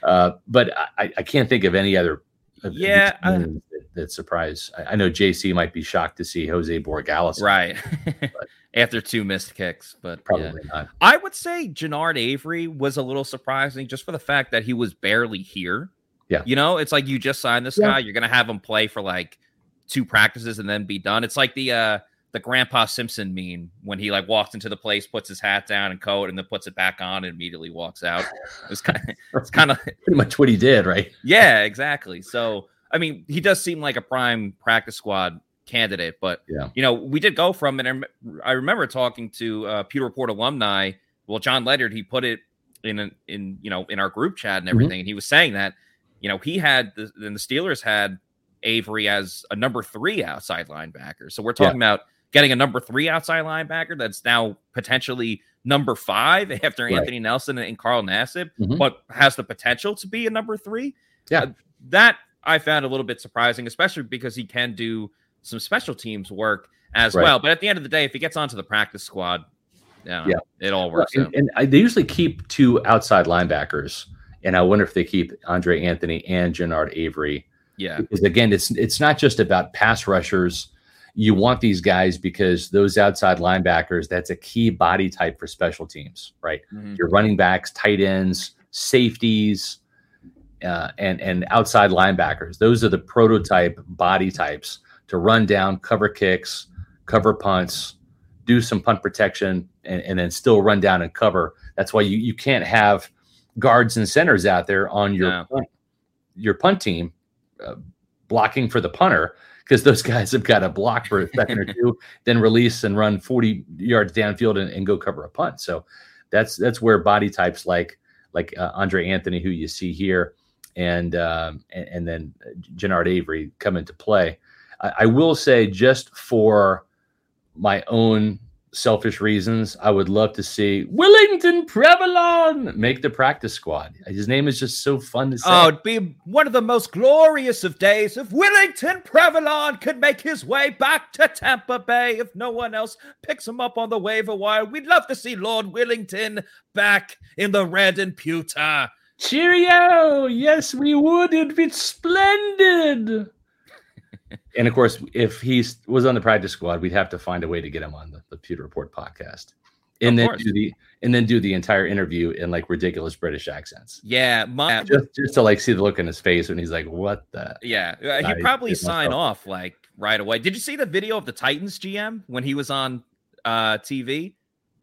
Uh, but I, I can't think of any other. Yeah, names that- that surprise. I, I know JC might be shocked to see Jose Borregales. right after two missed kicks, but yeah. Probably not. I would say Genard Avery was a little surprising just for the fact that he was barely here. Yeah. You know, it's like you just signed this Yeah. guy, you're gonna have him play for like two practices and then be done. It's like the uh the grandpa Simpson meme when he like walks into the place, puts his hat down and coat, and then puts it back on and immediately walks out. It's kind of it's kind of Pretty much what he did, right? yeah, exactly. So I mean, he does seem like a prime practice squad candidate, but Yeah. you know, we did go from and I remember talking to uh, Pewter Report alumni. Well, Jon Ledyard, he put it in an, in you know in our group chat and everything, and he was saying that you know he had the and the Steelers had Avery as a number three outside linebacker. So we're talking about getting a number three outside linebacker that's now potentially number five after Right. Anthony Nelson and Carl Nassib, Mhm. but has the potential to be a number three. Yeah. Uh, that I found a little bit surprising, especially because he can do some special teams work as Right. well. But at the end of the day, if he gets onto the practice squad, yeah, Yeah. it all Well, works and, out. and they usually keep two outside linebackers, and I wonder if they keep Andre Anthony and Genard Avery Yeah, because again, it's it's not just about pass rushers. You want these guys because those outside linebackers, that's a key body type for special teams, right? Mhm. Your running backs, tight ends, safeties, uh, and and outside linebackers. Those are the prototype body types to run down, cover kicks, cover punts, do some punt protection, and, and then still run down and cover. That's why you you can't have guards and centers out there on your No. punt, your punt team uh, blocking for the punter because those guys have got to block for a second or two, then release and run 40 yards downfield and, and go cover a punt. So that's that's where body types like like uh, Andre Anthony, who you see here, and um, and, and then Genard Avery come into play. I, I will say, just for my own selfish reasons, I would love to see Willington Previlon make the practice squad. His name is just so fun to say. Oh, it'd be one of the most glorious of days if Willington Previlon could make his way back to Tampa Bay if no one else picks him up on the waiver wire. We'd love to see Lord Willington back in the red and pewter. Cheerio! Yes, we would. It'd be splendid. And of course, if he was on the practice squad, we'd have to find a way to get him on the, the Pewter Report podcast, and Of then course. do the and then do the entire interview in like ridiculous British accents, Yeah, my, just just to like see the look in his face when he's like, "What the." yeah. Uh, he'd probably sign myself. off like right away. Did you see the video of the Titans GM when he was on uh TV?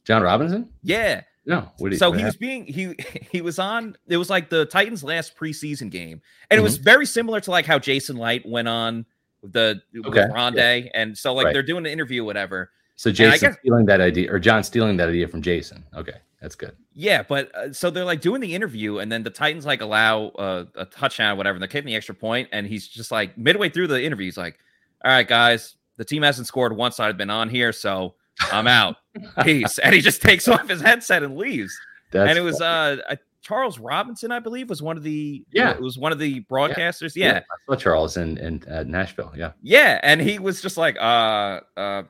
Jon Robinson? Yeah. No. Did, so he was being he he was on it was like the Titans last preseason game. And it was very similar to like how Jason Licht went on the Okay, with Rondé. And so like Right. they're doing an interview, whatever. So Jason stealing that idea, or John stealing that idea from Jason. Okay, that's good. Yeah, but uh, so they're like doing the interview, and then the Titans like allow uh, a touchdown, or whatever, and they're kicking the extra point, and he's just like midway through the interview, he's like, "All right, guys, the team hasn't scored once I've been on here, so I'm out. Peace." and he just takes off his headset and leaves. That's and it was uh, uh Charles Robinson, I believe, was one of the Yeah. it was one of the broadcasters. Yeah, I saw Charles in in uh, Nashville. Yeah. yeah, and he was just like, uh, uh,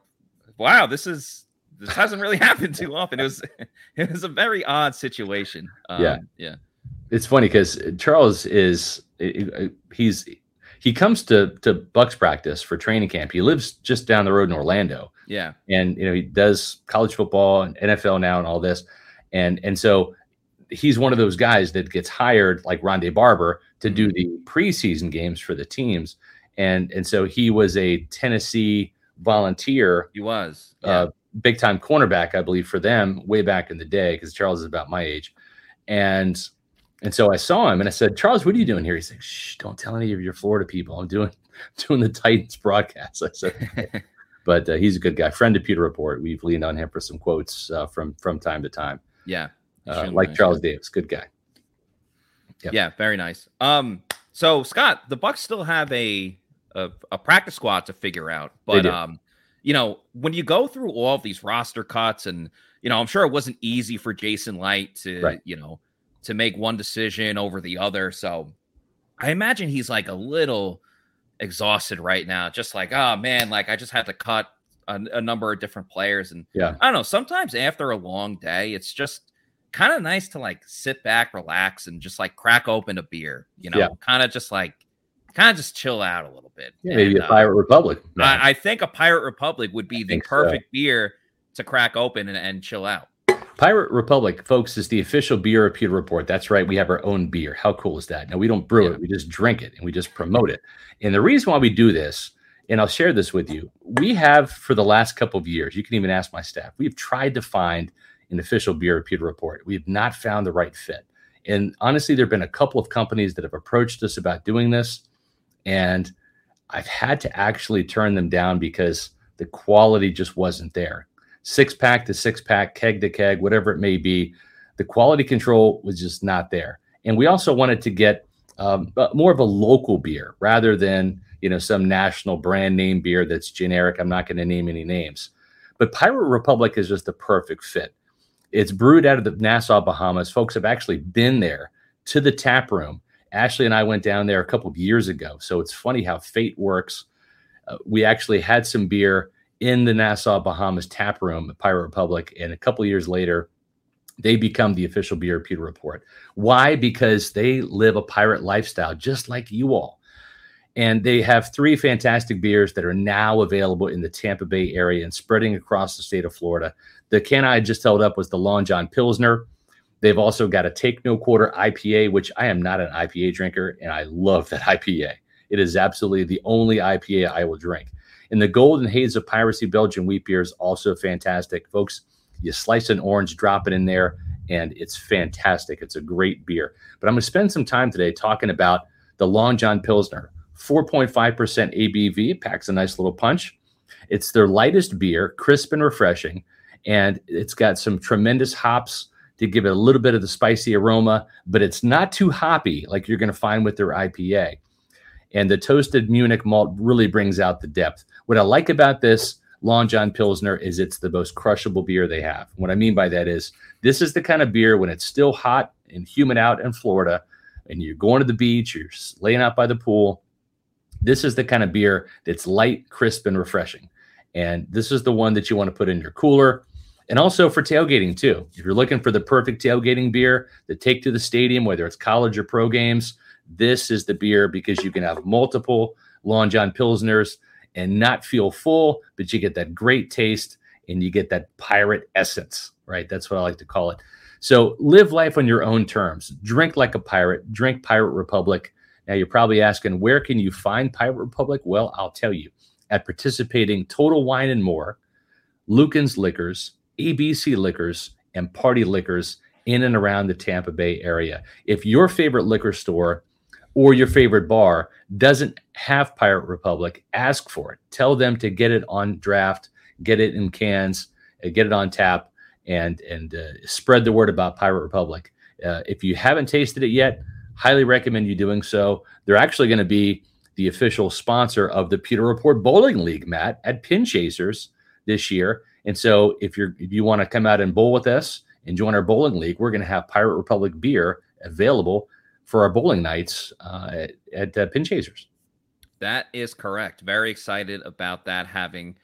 wow, this is this hasn't really happened too often. It was it was a very odd situation. Um, Yeah. yeah, it's funny because Charles is he's he comes to to Bucks practice for training camp. He lives just down the road in Orlando, yeah, and you know he does college football and NFL now and all this, and and so he's one of those guys that gets hired like Rondé Barber to do the preseason games for the teams, and and so he was a Tennessee volunteer he was. uh, big time cornerback, I believe, for them way back in the day, because Charles is about my age. And and so I saw him and I said, Charles, what are you doing here? He's like, Shh, don't tell any of your Florida people. I'm doing doing the Titans broadcast. I said, but uh, he's a good guy, friend of Pewter Report. We've leaned on him for some quotes uh, from from time to time. yeah, Uh, like nice. Charles Davis, good guy. Yep. Yeah, very nice. Um, so Scott, the Bucks still have a a, a practice squad to figure out, but um, you know, when you go through all of these roster cuts, and you know, I'm sure it wasn't easy for Jason Licht to Right. you know to make one decision over the other. So I imagine he's like a little exhausted right now, just like, oh man, like I just had to cut a, a number of different players, and Yeah. I don't know. Sometimes after a long day, it's just kind of nice to like sit back, relax, and just like crack open a beer, you know, Yeah. kind of just like kind of just chill out a little bit. Yeah, maybe And, a uh, Pirate Republic. I, I think a Pirate Republic would be the think so. perfect beer to crack open and, and chill out. Pirate Republic, folks, is the official beer of Pewter Report. That's right. We have our own beer. How cool is that? Now, we don't brew Yeah. it, we just drink it and we just promote it. And the reason why we do this, and I'll share this with you, we have for the last couple of years, you can even ask my staff, we've tried to find an official beer of Report. We have not found the right fit. And honestly, there have been a couple of companies that have approached us about doing this. And I've had to actually turn them down because the quality just wasn't there six pack to six pack, keg to keg, whatever it may be. The quality control was just not there. And we also wanted to get um, uh, more of a local beer rather than you know some national brand name beer that's generic. I'm not going to name any names, but Pirate Republic is just the perfect fit. It's brewed out of the Nassau, Bahamas. Folks have actually been there to the tap room. Ashley and I went down there a couple of years ago, so it's funny how fate works. Uh, we actually had some beer in the Nassau Bahamas tap room at Pirate Republic, and a couple years later, they become the official beer of Pewter Report. Why? Because they live a pirate lifestyle just like you all. And they have three fantastic beers that are now available in the Tampa Bay area and spreading across the state of Florida. The can I just held up was the Long John Pilsner. They've also got a Take No Quarter IPA, which I am not an IPA drinker, and I love that IPA. It is absolutely the only IPA I will drink. And the Golden Haze of Piracy Belgian wheat beer is also fantastic. Folks, you slice an orange, drop it in there, and it's fantastic. It's a great beer. But I'm going to spend some time today talking about the Long John Pilsner. 4.5% ABV. Packs a nice little punch. It's their lightest beer, crisp and refreshing. And it's got some tremendous hops to give it a little bit of the spicy aroma, but it's not too hoppy like you're going to find with their IPA. And the toasted Munich malt really brings out the depth. What I like about this Long John Pilsner is it's the most crushable beer they have. What I mean by that is this is the kind of beer when it's still hot and humid out in Florida and you're going to the beach, you're laying out by the pool. This is the kind of beer that's light, crisp, and refreshing. And this is the one that you want to put in your cooler and also for tailgating too. If you're looking for the perfect tailgating beer to take to the stadium, whether it's college or pro games, this is the beer because you can have multiple Long John Pilsners and not feel full, but you get that great taste and you get that pirate essence, right? That's what I like to call it. So live life on your own terms. Drink like a pirate. Drink Pirate Republic. Now you're probably asking, where can you find Pirate Republic? Well, I'll tell you. At participating Total Wine and More, Lucan's Liquors, ABC Liquors, and Party Liquors in and around the Tampa Bay area. If your favorite liquor store or your favorite bar doesn't have Pirate Republic, ask for it. Tell them to get it on draft, get it in cans, uh, get it on tap, and and uh, spread the word about Pirate Republic. Uh, if you haven't tasted it yet, highly recommend you doing so. They're actually going to be the official sponsor of the Pewter Report Bowling League, Matt, at Pin Chasers this year. And so, if you're if you want to come out and bowl with us and join our bowling league, we're going to have Pirate Republic beer available for our bowling nights uh, at, at uh, Pin Chasers. That is correct. Very excited about that having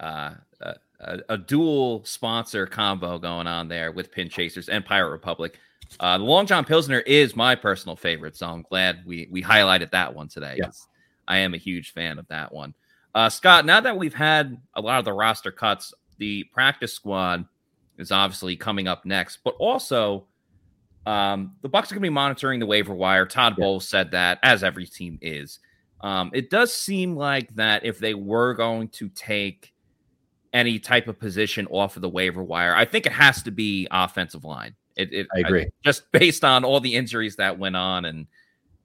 uh, a, a, dual sponsor combo going on there with Pin Chasers and Pirate Republic. Uh, the Long John Pilsner is my personal favorite, so I'm glad we we highlighted that one today. 'cause I am a huge fan of that one. Uh, Scott, now that we've had a lot of the roster cuts, the practice squad is obviously coming up next, but also um, the Bucks are going to be monitoring the waiver wire. Todd Yeah. Bowles said that, as every team is. Um, it does seem like that if they were going to take any type of position off of the waiver wire, I think it has to be offensive line. It, it I agree. just based on all the injuries that went on and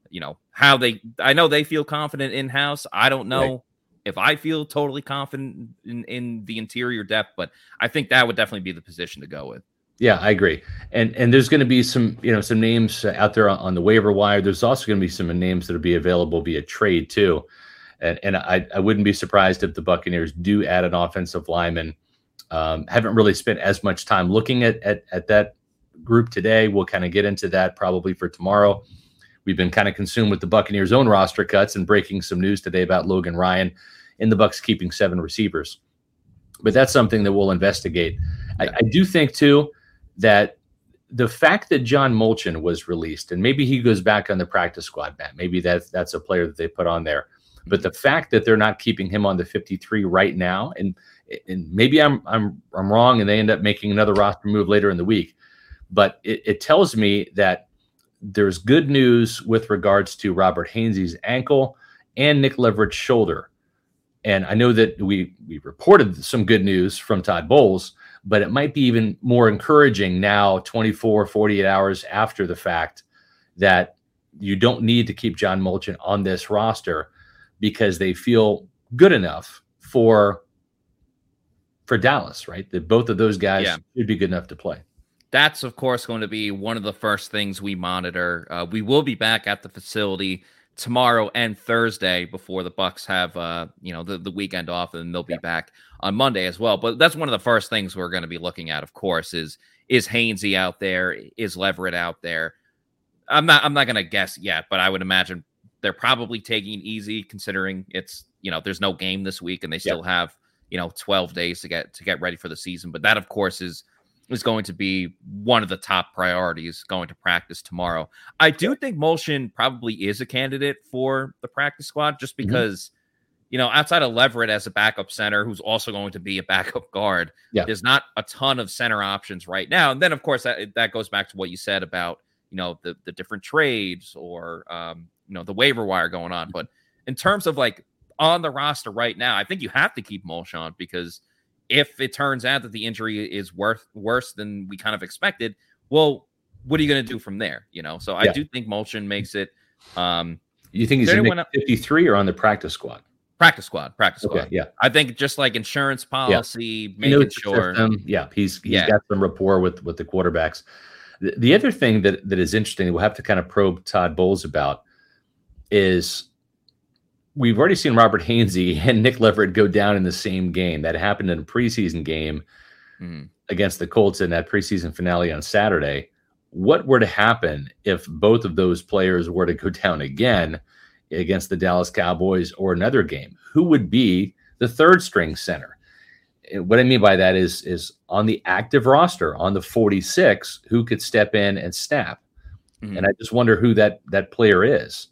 you know how they. I know they feel confident in house. I don't know Right. if I feel totally confident in, in the interior depth, but I think that would definitely be the position to go with. Yeah, I agree. And and there's going to be some you know some names out there on, on the waiver wire. There's also going to be some names that'll be available via trade too. And and I I wouldn't be surprised if the Buccaneers do add an offensive lineman. Um, haven't really spent as much time looking at at at that group today. We'll kind of get into that probably for tomorrow. We've been kind of consumed with the Buccaneers' own roster cuts and breaking some news today about Logan Ryan and the Bucks keeping seven receivers. But that's something that we'll investigate. I, I do think too that the fact that John Molchon was released, and maybe he goes back on the practice squad, Matt. Maybe that's that's a player that they put on there. But the fact that they're not keeping him on the 53 right now, and and maybe I'm I'm I'm wrong, and they end up making another roster move later in the week, but it, it tells me that there's good news with regards to Robert Hainsey's ankle and Nick Leverett's shoulder. And I know that we we reported some good news from Todd Bowles, but it might be even more encouraging now 24 48 hours after the fact that you don't need to keep John Molchon on this roster because they feel good enough for for Dallas, right? That both of those guys Yeah. should be good enough to play. That's of course going to be one of the first things we monitor. Uh, we will be back at the facility tomorrow and Thursday before the Bucks have uh, you know the, the weekend off, and they'll be back on Monday as well. But that's one of the first things we're going to be looking at, of course, is is Hainsey out there, is Leverett out there. I'm not I'm not going to guess yet, but I would imagine they're probably taking it easy considering it's you know there's no game this week and they still have you know 12 days to get to get ready for the season. But that of course is is going to be one of the top priorities going to practice tomorrow. I do think Molchon probably is a candidate for the practice squad just Mhm. because, you know, outside of Leverett as a backup center, who's also going to be a backup guard, Yeah. there's not a ton of center options right now. And then, of course, that, that goes back to what you said about, you know, the, the different trades or, um, you know, the waiver wire going on. But in terms of like on the roster right now, I think you have to keep Molchon because if it turns out that the injury is worth worse than we kind of expected, well, what are you going to do from there? You know, so I Yeah. do think Molchon makes it um, You think he's in the 53 or on the practice squad? practice squad, practice squad. Okay, yeah. I think just like insurance policy, He making sure. system. Yeah, he's he's Yeah. got some rapport with with the quarterbacks. The, the other thing that that is interesting, we'll have to kind of probe Todd Bowles about, is we've already seen Robert Hainsey and Nick Leverett go down in the same game. That happened in a preseason game Mhm. against the Colts in that preseason finale on Saturday. What were to happen if both of those players were to go down again against the Dallas Cowboys or another game? Who would be the third string center? What I mean by that is is on the active roster on the 46 who could step in and snap. Mhm. And I just wonder who that that player is.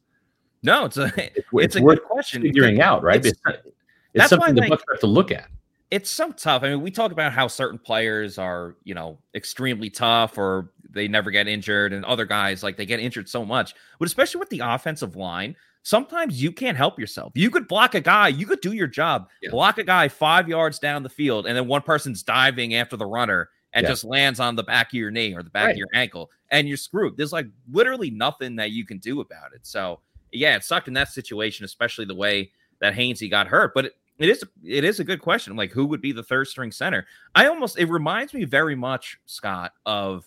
No, it's a It's, it's a good question. figuring out, right? It's- It's, it's that's why, something the like- Bucks have to look at. it's so tough. I mean, we talk about how certain players are, you know, extremely tough or they never get injured, and other guys like they get injured so much. But especially with the offensive line, sometimes you can't help yourself. You could block a guy, you could do your job, Yeah. block a guy five yards down the field, and then one person's diving after the runner and Yeah. just lands on the back of your knee or the back Right. of your ankle, and you're screwed. There's like literally nothing that you can do about it. So yeah, it sucked in that situation, especially the way that Hainsey got hurt. But it, it is it is a good question. Like, who would be the third string center? I almost it reminds me very much, Scott, of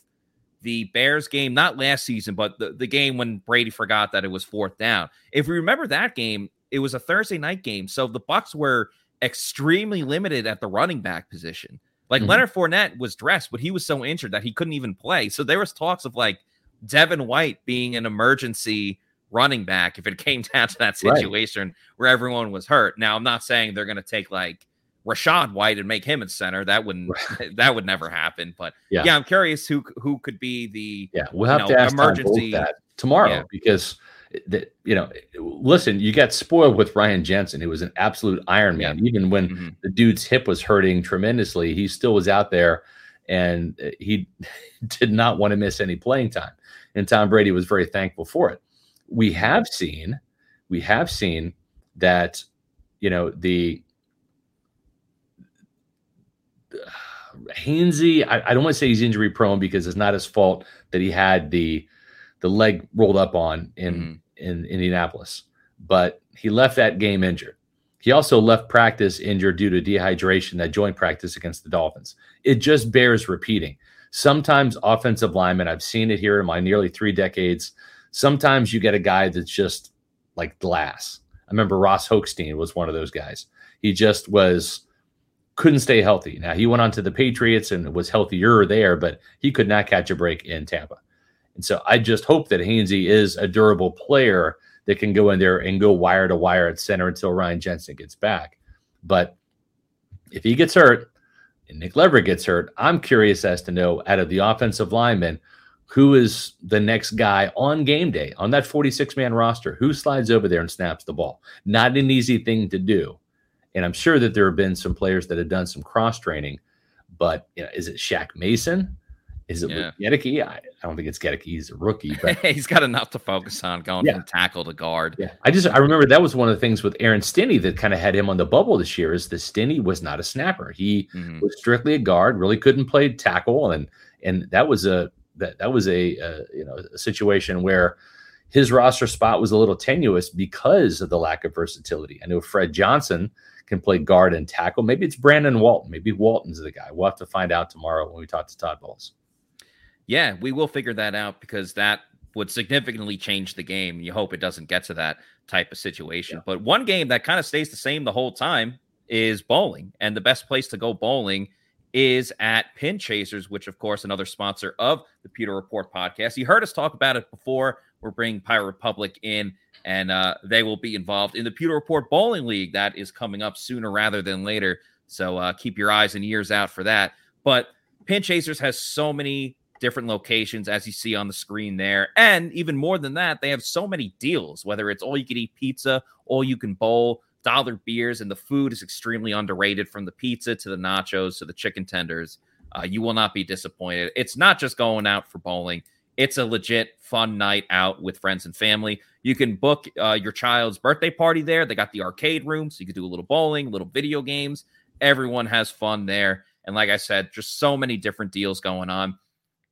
the Bears game, not last season, but the, the game when Brady forgot that it was fourth down. If we remember that game, it was a Thursday night game. So the Bucks were extremely limited at the running back position. Like Mhm. Leonard Fournette was dressed, but he was so injured that he couldn't even play. So there was talks of like Devin White being an emergency running back if it came down to that Right. situation where everyone was hurt. Now I'm not saying they're going to take like Rachaad White and make him a center. That wouldn't that would never happen. But Yeah. yeah, I'm curious who who could be the Yeah, we'll have you to ask emergency- that tomorrow Yeah. because that you know, listen, you got spoiled with Ryan Jensen, who was an absolute Iron Man. Even when Mhm. the dude's hip was hurting tremendously, he still was out there, and uh, he did not want to miss any playing time. And Tom Brady was very thankful for it. We have seen, we have seen that, you know, the Hainsey, I, I don't want to say he's injury prone because it's not his fault that he had the the leg rolled up on in Mhm. in Indianapolis, but he left that game injured. He also left practice injured due to dehydration that joint practice against the Dolphins. It just bears repeating. Sometimes offensive linemen, I've seen it here in my nearly three decades. Sometimes you get a guy that's just like glass. I remember Russ Hochstein was one of those guys. He just was couldn't stay healthy. Now he went on to the Patriots and was healthier there, but he could not catch a break in Tampa. And so I just hope that Hainsey is a durable player that can go in there and go wire to wire at center until Ryan Jensen gets back. But if he gets hurt, and Nick Lever gets hurt, I'm curious as to know out of the offensive linemen, who is the next guy on game day on that 46 man roster? Who slides over there and snaps the ball? Not an easy thing to do. And I'm sure that there have been some players that have done some cross training, but you know, is it Shaq Mason? Is it Yeah. Goedeke? I, I don't think it's Goedeke. He's a rookie, but He's got enough to focus on going Yeah. from tackle to guard. yeah, I just I remember that was one of the things with Aaron Stinnie that kind of had him on the bubble this year. Is that Stinnie was not a snapper. He Mhm. was strictly a guard, really couldn't play tackle, and and that was a that that was a, uh you know a situation where his roster spot was a little tenuous because of the lack of versatility. I know Fred Johnson can play guard and tackle. Maybe it's Brandon Walton. Maybe Walton's the guy. We'll have to find out tomorrow when we talk to Todd Bowles. Yeah, we will figure that out because that would significantly change the game. You hope it doesn't get to that type of situation. But one game that kind of stays the same the whole time is bowling. And the best place to go bowling is at Pin Chasers, which, of course, another sponsor of the Pewter Report podcast. You heard us talk about it before. We're bringing Pirate Republic in, and uh, they will be involved in the Pewter Report Bowling League that is coming up sooner rather than later. So uh, keep your eyes and ears out for that. But Pin Chasers has so many different locations as you see on the screen there. And even more than that, they have so many deals, whether it's all you can eat pizza, all you can bowl, dollar beers, and the food is extremely underrated from the pizza to the nachos to the chicken tenders. Uh, you will not be disappointed. It's not just going out for bowling. It's a legit fun night out with friends and family. You can book uh, your child's birthday party there. They got the arcade room, so you can do a little bowling, little video games. Everyone has fun there. And like I said, just so many different deals going on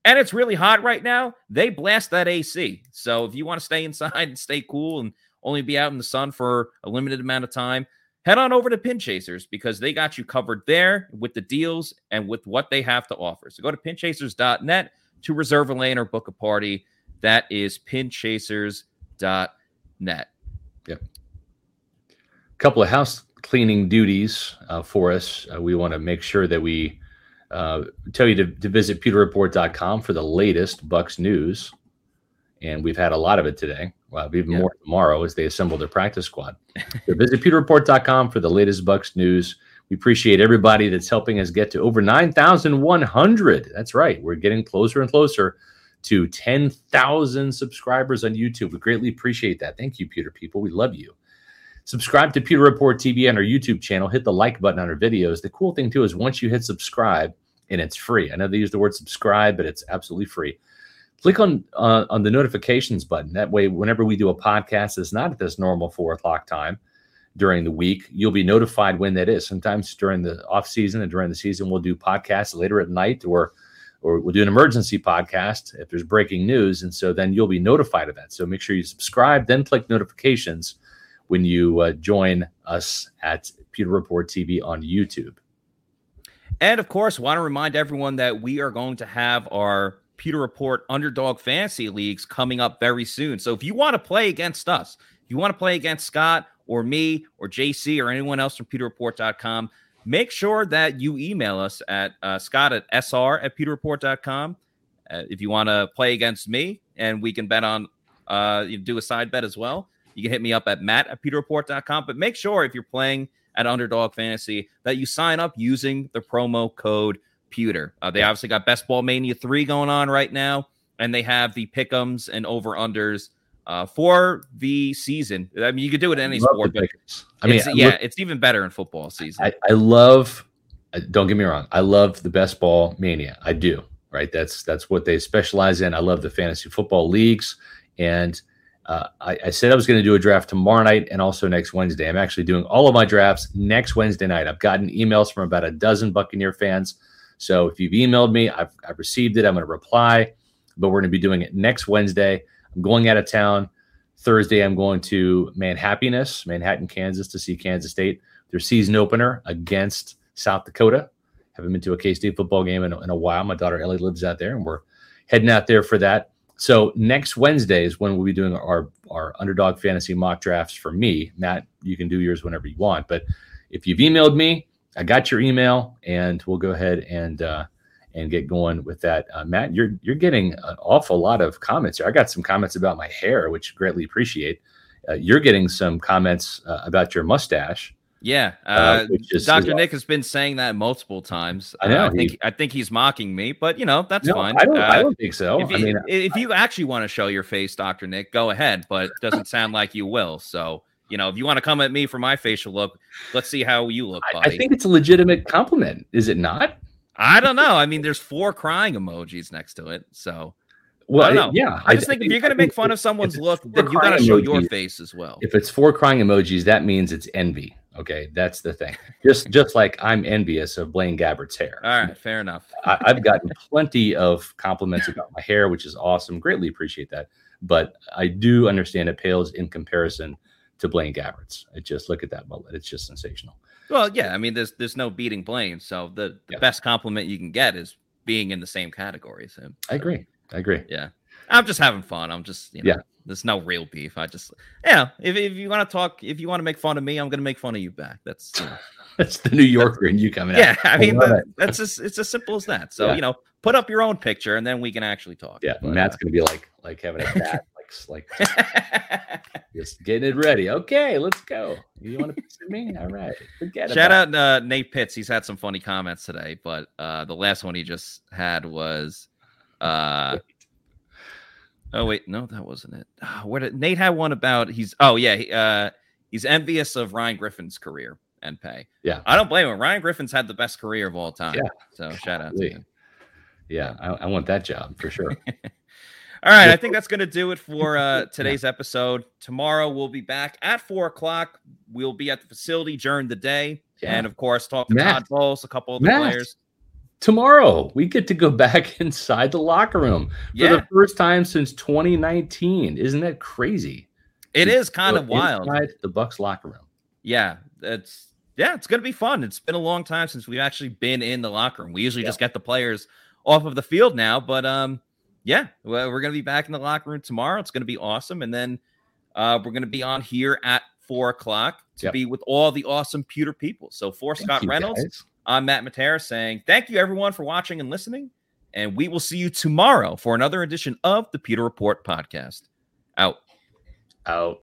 and it's really hot right now, they blast that AC. So if you want to stay inside and stay cool and only be out in the sun for a limited amount of time, head on over to Pin Chasers because they got you covered there with the deals and with what they have to offer. So go to pinchasers.net to reserve a lane or book a party. That is pinchasers.net. Yep. A couple of house cleaning duties uh, for us. Uh, we want to make sure that we uh, tell you to, to visit pewterreport.com for the latest Bucks news. And we've had a lot of it today. Well, even Yeah. more tomorrow as they assemble their practice squad. so visit pewterreport.com for the latest Bucks news. We appreciate everybody that's helping us get to over 9,100. That's right. We're getting closer and closer to 10,000 subscribers on YouTube. We greatly appreciate that. Thank you, Pewter people. We love you. Subscribe to Pewter Report TV on our YouTube channel. Hit the like button on our videos. The cool thing too is once you hit subscribe, and it's free. I know they use the word subscribe, but it's absolutely free. Click on uh, on the notifications button. That way, whenever we do a podcast that's not at this normal four o'clock time during the week, you'll be notified when that is. Sometimes during the off season and during the season, we'll do podcasts later at night, or or we'll do an emergency podcast if there's breaking news, and so then you'll be notified of that. So make sure you subscribe, then click notifications when you uh, join us at Pewter Report TV on YouTube. And of course, want to remind everyone that we are going to have our Pewter Report Underdog Fantasy Leagues coming up very soon. So if you want to play against us, if you want to play against Scott or me or JC or anyone else from PewterReport.com, make sure that you email us at uh, Scott at SR at PewterReport.com. Uh, if you want to play against me and we can bet on, uh, you do a side bet as well, you can hit me up at Matt at PewterReport.com. But make sure if you're playing at Underdog Fantasy that you sign up using the promo code Pewter. Uh, they obviously got Best Ball Mania 3 going on right now, and they have the pick'ems and over unders uh, for the season. I mean, you could do it in any sport, but. I mean, it's, I yeah, look- it's even better in football season. I, I love. uh, Don't get me wrong. I love the best ball mania. I do. Right. That's that's what they specialize in. I love the fantasy football leagues, and uh, I, I said I was going to do a draft tomorrow night and also next Wednesday. I'm actually doing all of my drafts next Wednesday night. I've gotten emails from about a dozen Buccaneer fans. So if you've emailed me, I've, I've received it. I'm going to reply, but we're going to be doing it next Wednesday. I'm going out of town. Thursday, I'm going to Manhappiness, Manhattan, Kansas, to see Kansas State. Their season opener against South Dakota. Haven't been to a K State football game in, in a while. My daughter Ellie lives out there, and we're heading out there for that. So next Wednesday is when we'll be doing our our underdog fantasy mock drafts for me. Matt, you can do yours whenever you want, but if you've emailed me, I got your email, and we'll go ahead and uh, and get going with that. Uh, Matt, you're you're getting an awful lot of comments here. I got some comments about my hair, which greatly appreciate. Uh, you're getting some comments uh, about your mustache. Yeah, Uh, uh, is Nick has been saying that multiple times. I know, Uh, I think he- I think he's mocking me, but you know that's No, fine. I don't. I Uh, don't think so. if I you, mean, if you actually want to show your face, Dr. Nick, go ahead, but it doesn't sound like you will. So, you know, if you want to come at me for my facial look, let's see how you look, I. I think it's a legitimate compliment. Is it not? I don't know. I mean, there's four crying emojis next to it. So, Well, I don't know. yeah. I just think, if you're going to make fun of someone's look, then you got to show your face as well. If it's four crying emojis, that means it's envy. Okay, that's the thing. Just just like I'm envious of Blaine Gabbert's hair. All right, fair enough. I, I've gotten plenty of compliments about my hair, which is awesome. Greatly appreciate that. But I do understand it pales in comparison to Blaine Gabbert's. I just look at that mullet; it's just sensational. Well, yeah, I mean, there's there's no beating Blaine, so the, the Yeah. best compliment you can get is being in the same category. So, I agree. I agree. yeah, I'm just having fun. I'm just, you know, Yeah. there's no real beef. I just, yeah, if, if you want to talk, if you want to make fun of me, I'm going to make fun of you back. That's, you know, That's the New Yorker and you coming out. yeah, I mean, love the- that's just, it's as simple as that. So, Yeah. you know, put up your own picture and then we can actually talk. Yeah, But, Matt's uh, gonna be like like having a bat, like like just getting it ready. Okay, let's go. You want to piece of me? All right. Forget Shout out uh, Nate Pitts. He's had some funny comments today, but uh, the last one he just had was, uh, oh wait, no, that wasn't it. Ah, Where did Nate had one about? He's oh yeah, he, uh, he's envious of Ryan Griffin's career and pay. Yeah. I don't blame him. Ryan Griffin's had the best career of all time. Yeah. So shout out to him. Yeah, I, I want that job for sure. All right, I think that's going to do it for uh, today's episode. Tomorrow we'll be back at four o'clock. We'll be at the facility during the day, Yeah. and of course, talk to Matt. Todd Bowles, a couple of the Matt. players. Tomorrow we get to go back inside the locker room for Yeah, the first time since 2019. Isn't that crazy? it is kind of wild. The Bucks locker room. Yeah, it's yeah, it's going to be fun. It's been a long time since we've actually been in the locker room. We usually Yeah. just get the players off of the field now, but um, yeah, well, we're going to be back in the locker room tomorrow. It's going to be awesome, and then uh, we're going to be on here at four o'clock to Yep. be with all the awesome pewter people. So for Thank Scott Reynolds, guys. I'm Matt Matera saying thank you everyone for watching and listening, and we will see you tomorrow for another edition of the Pewter Report podcast. Out. out.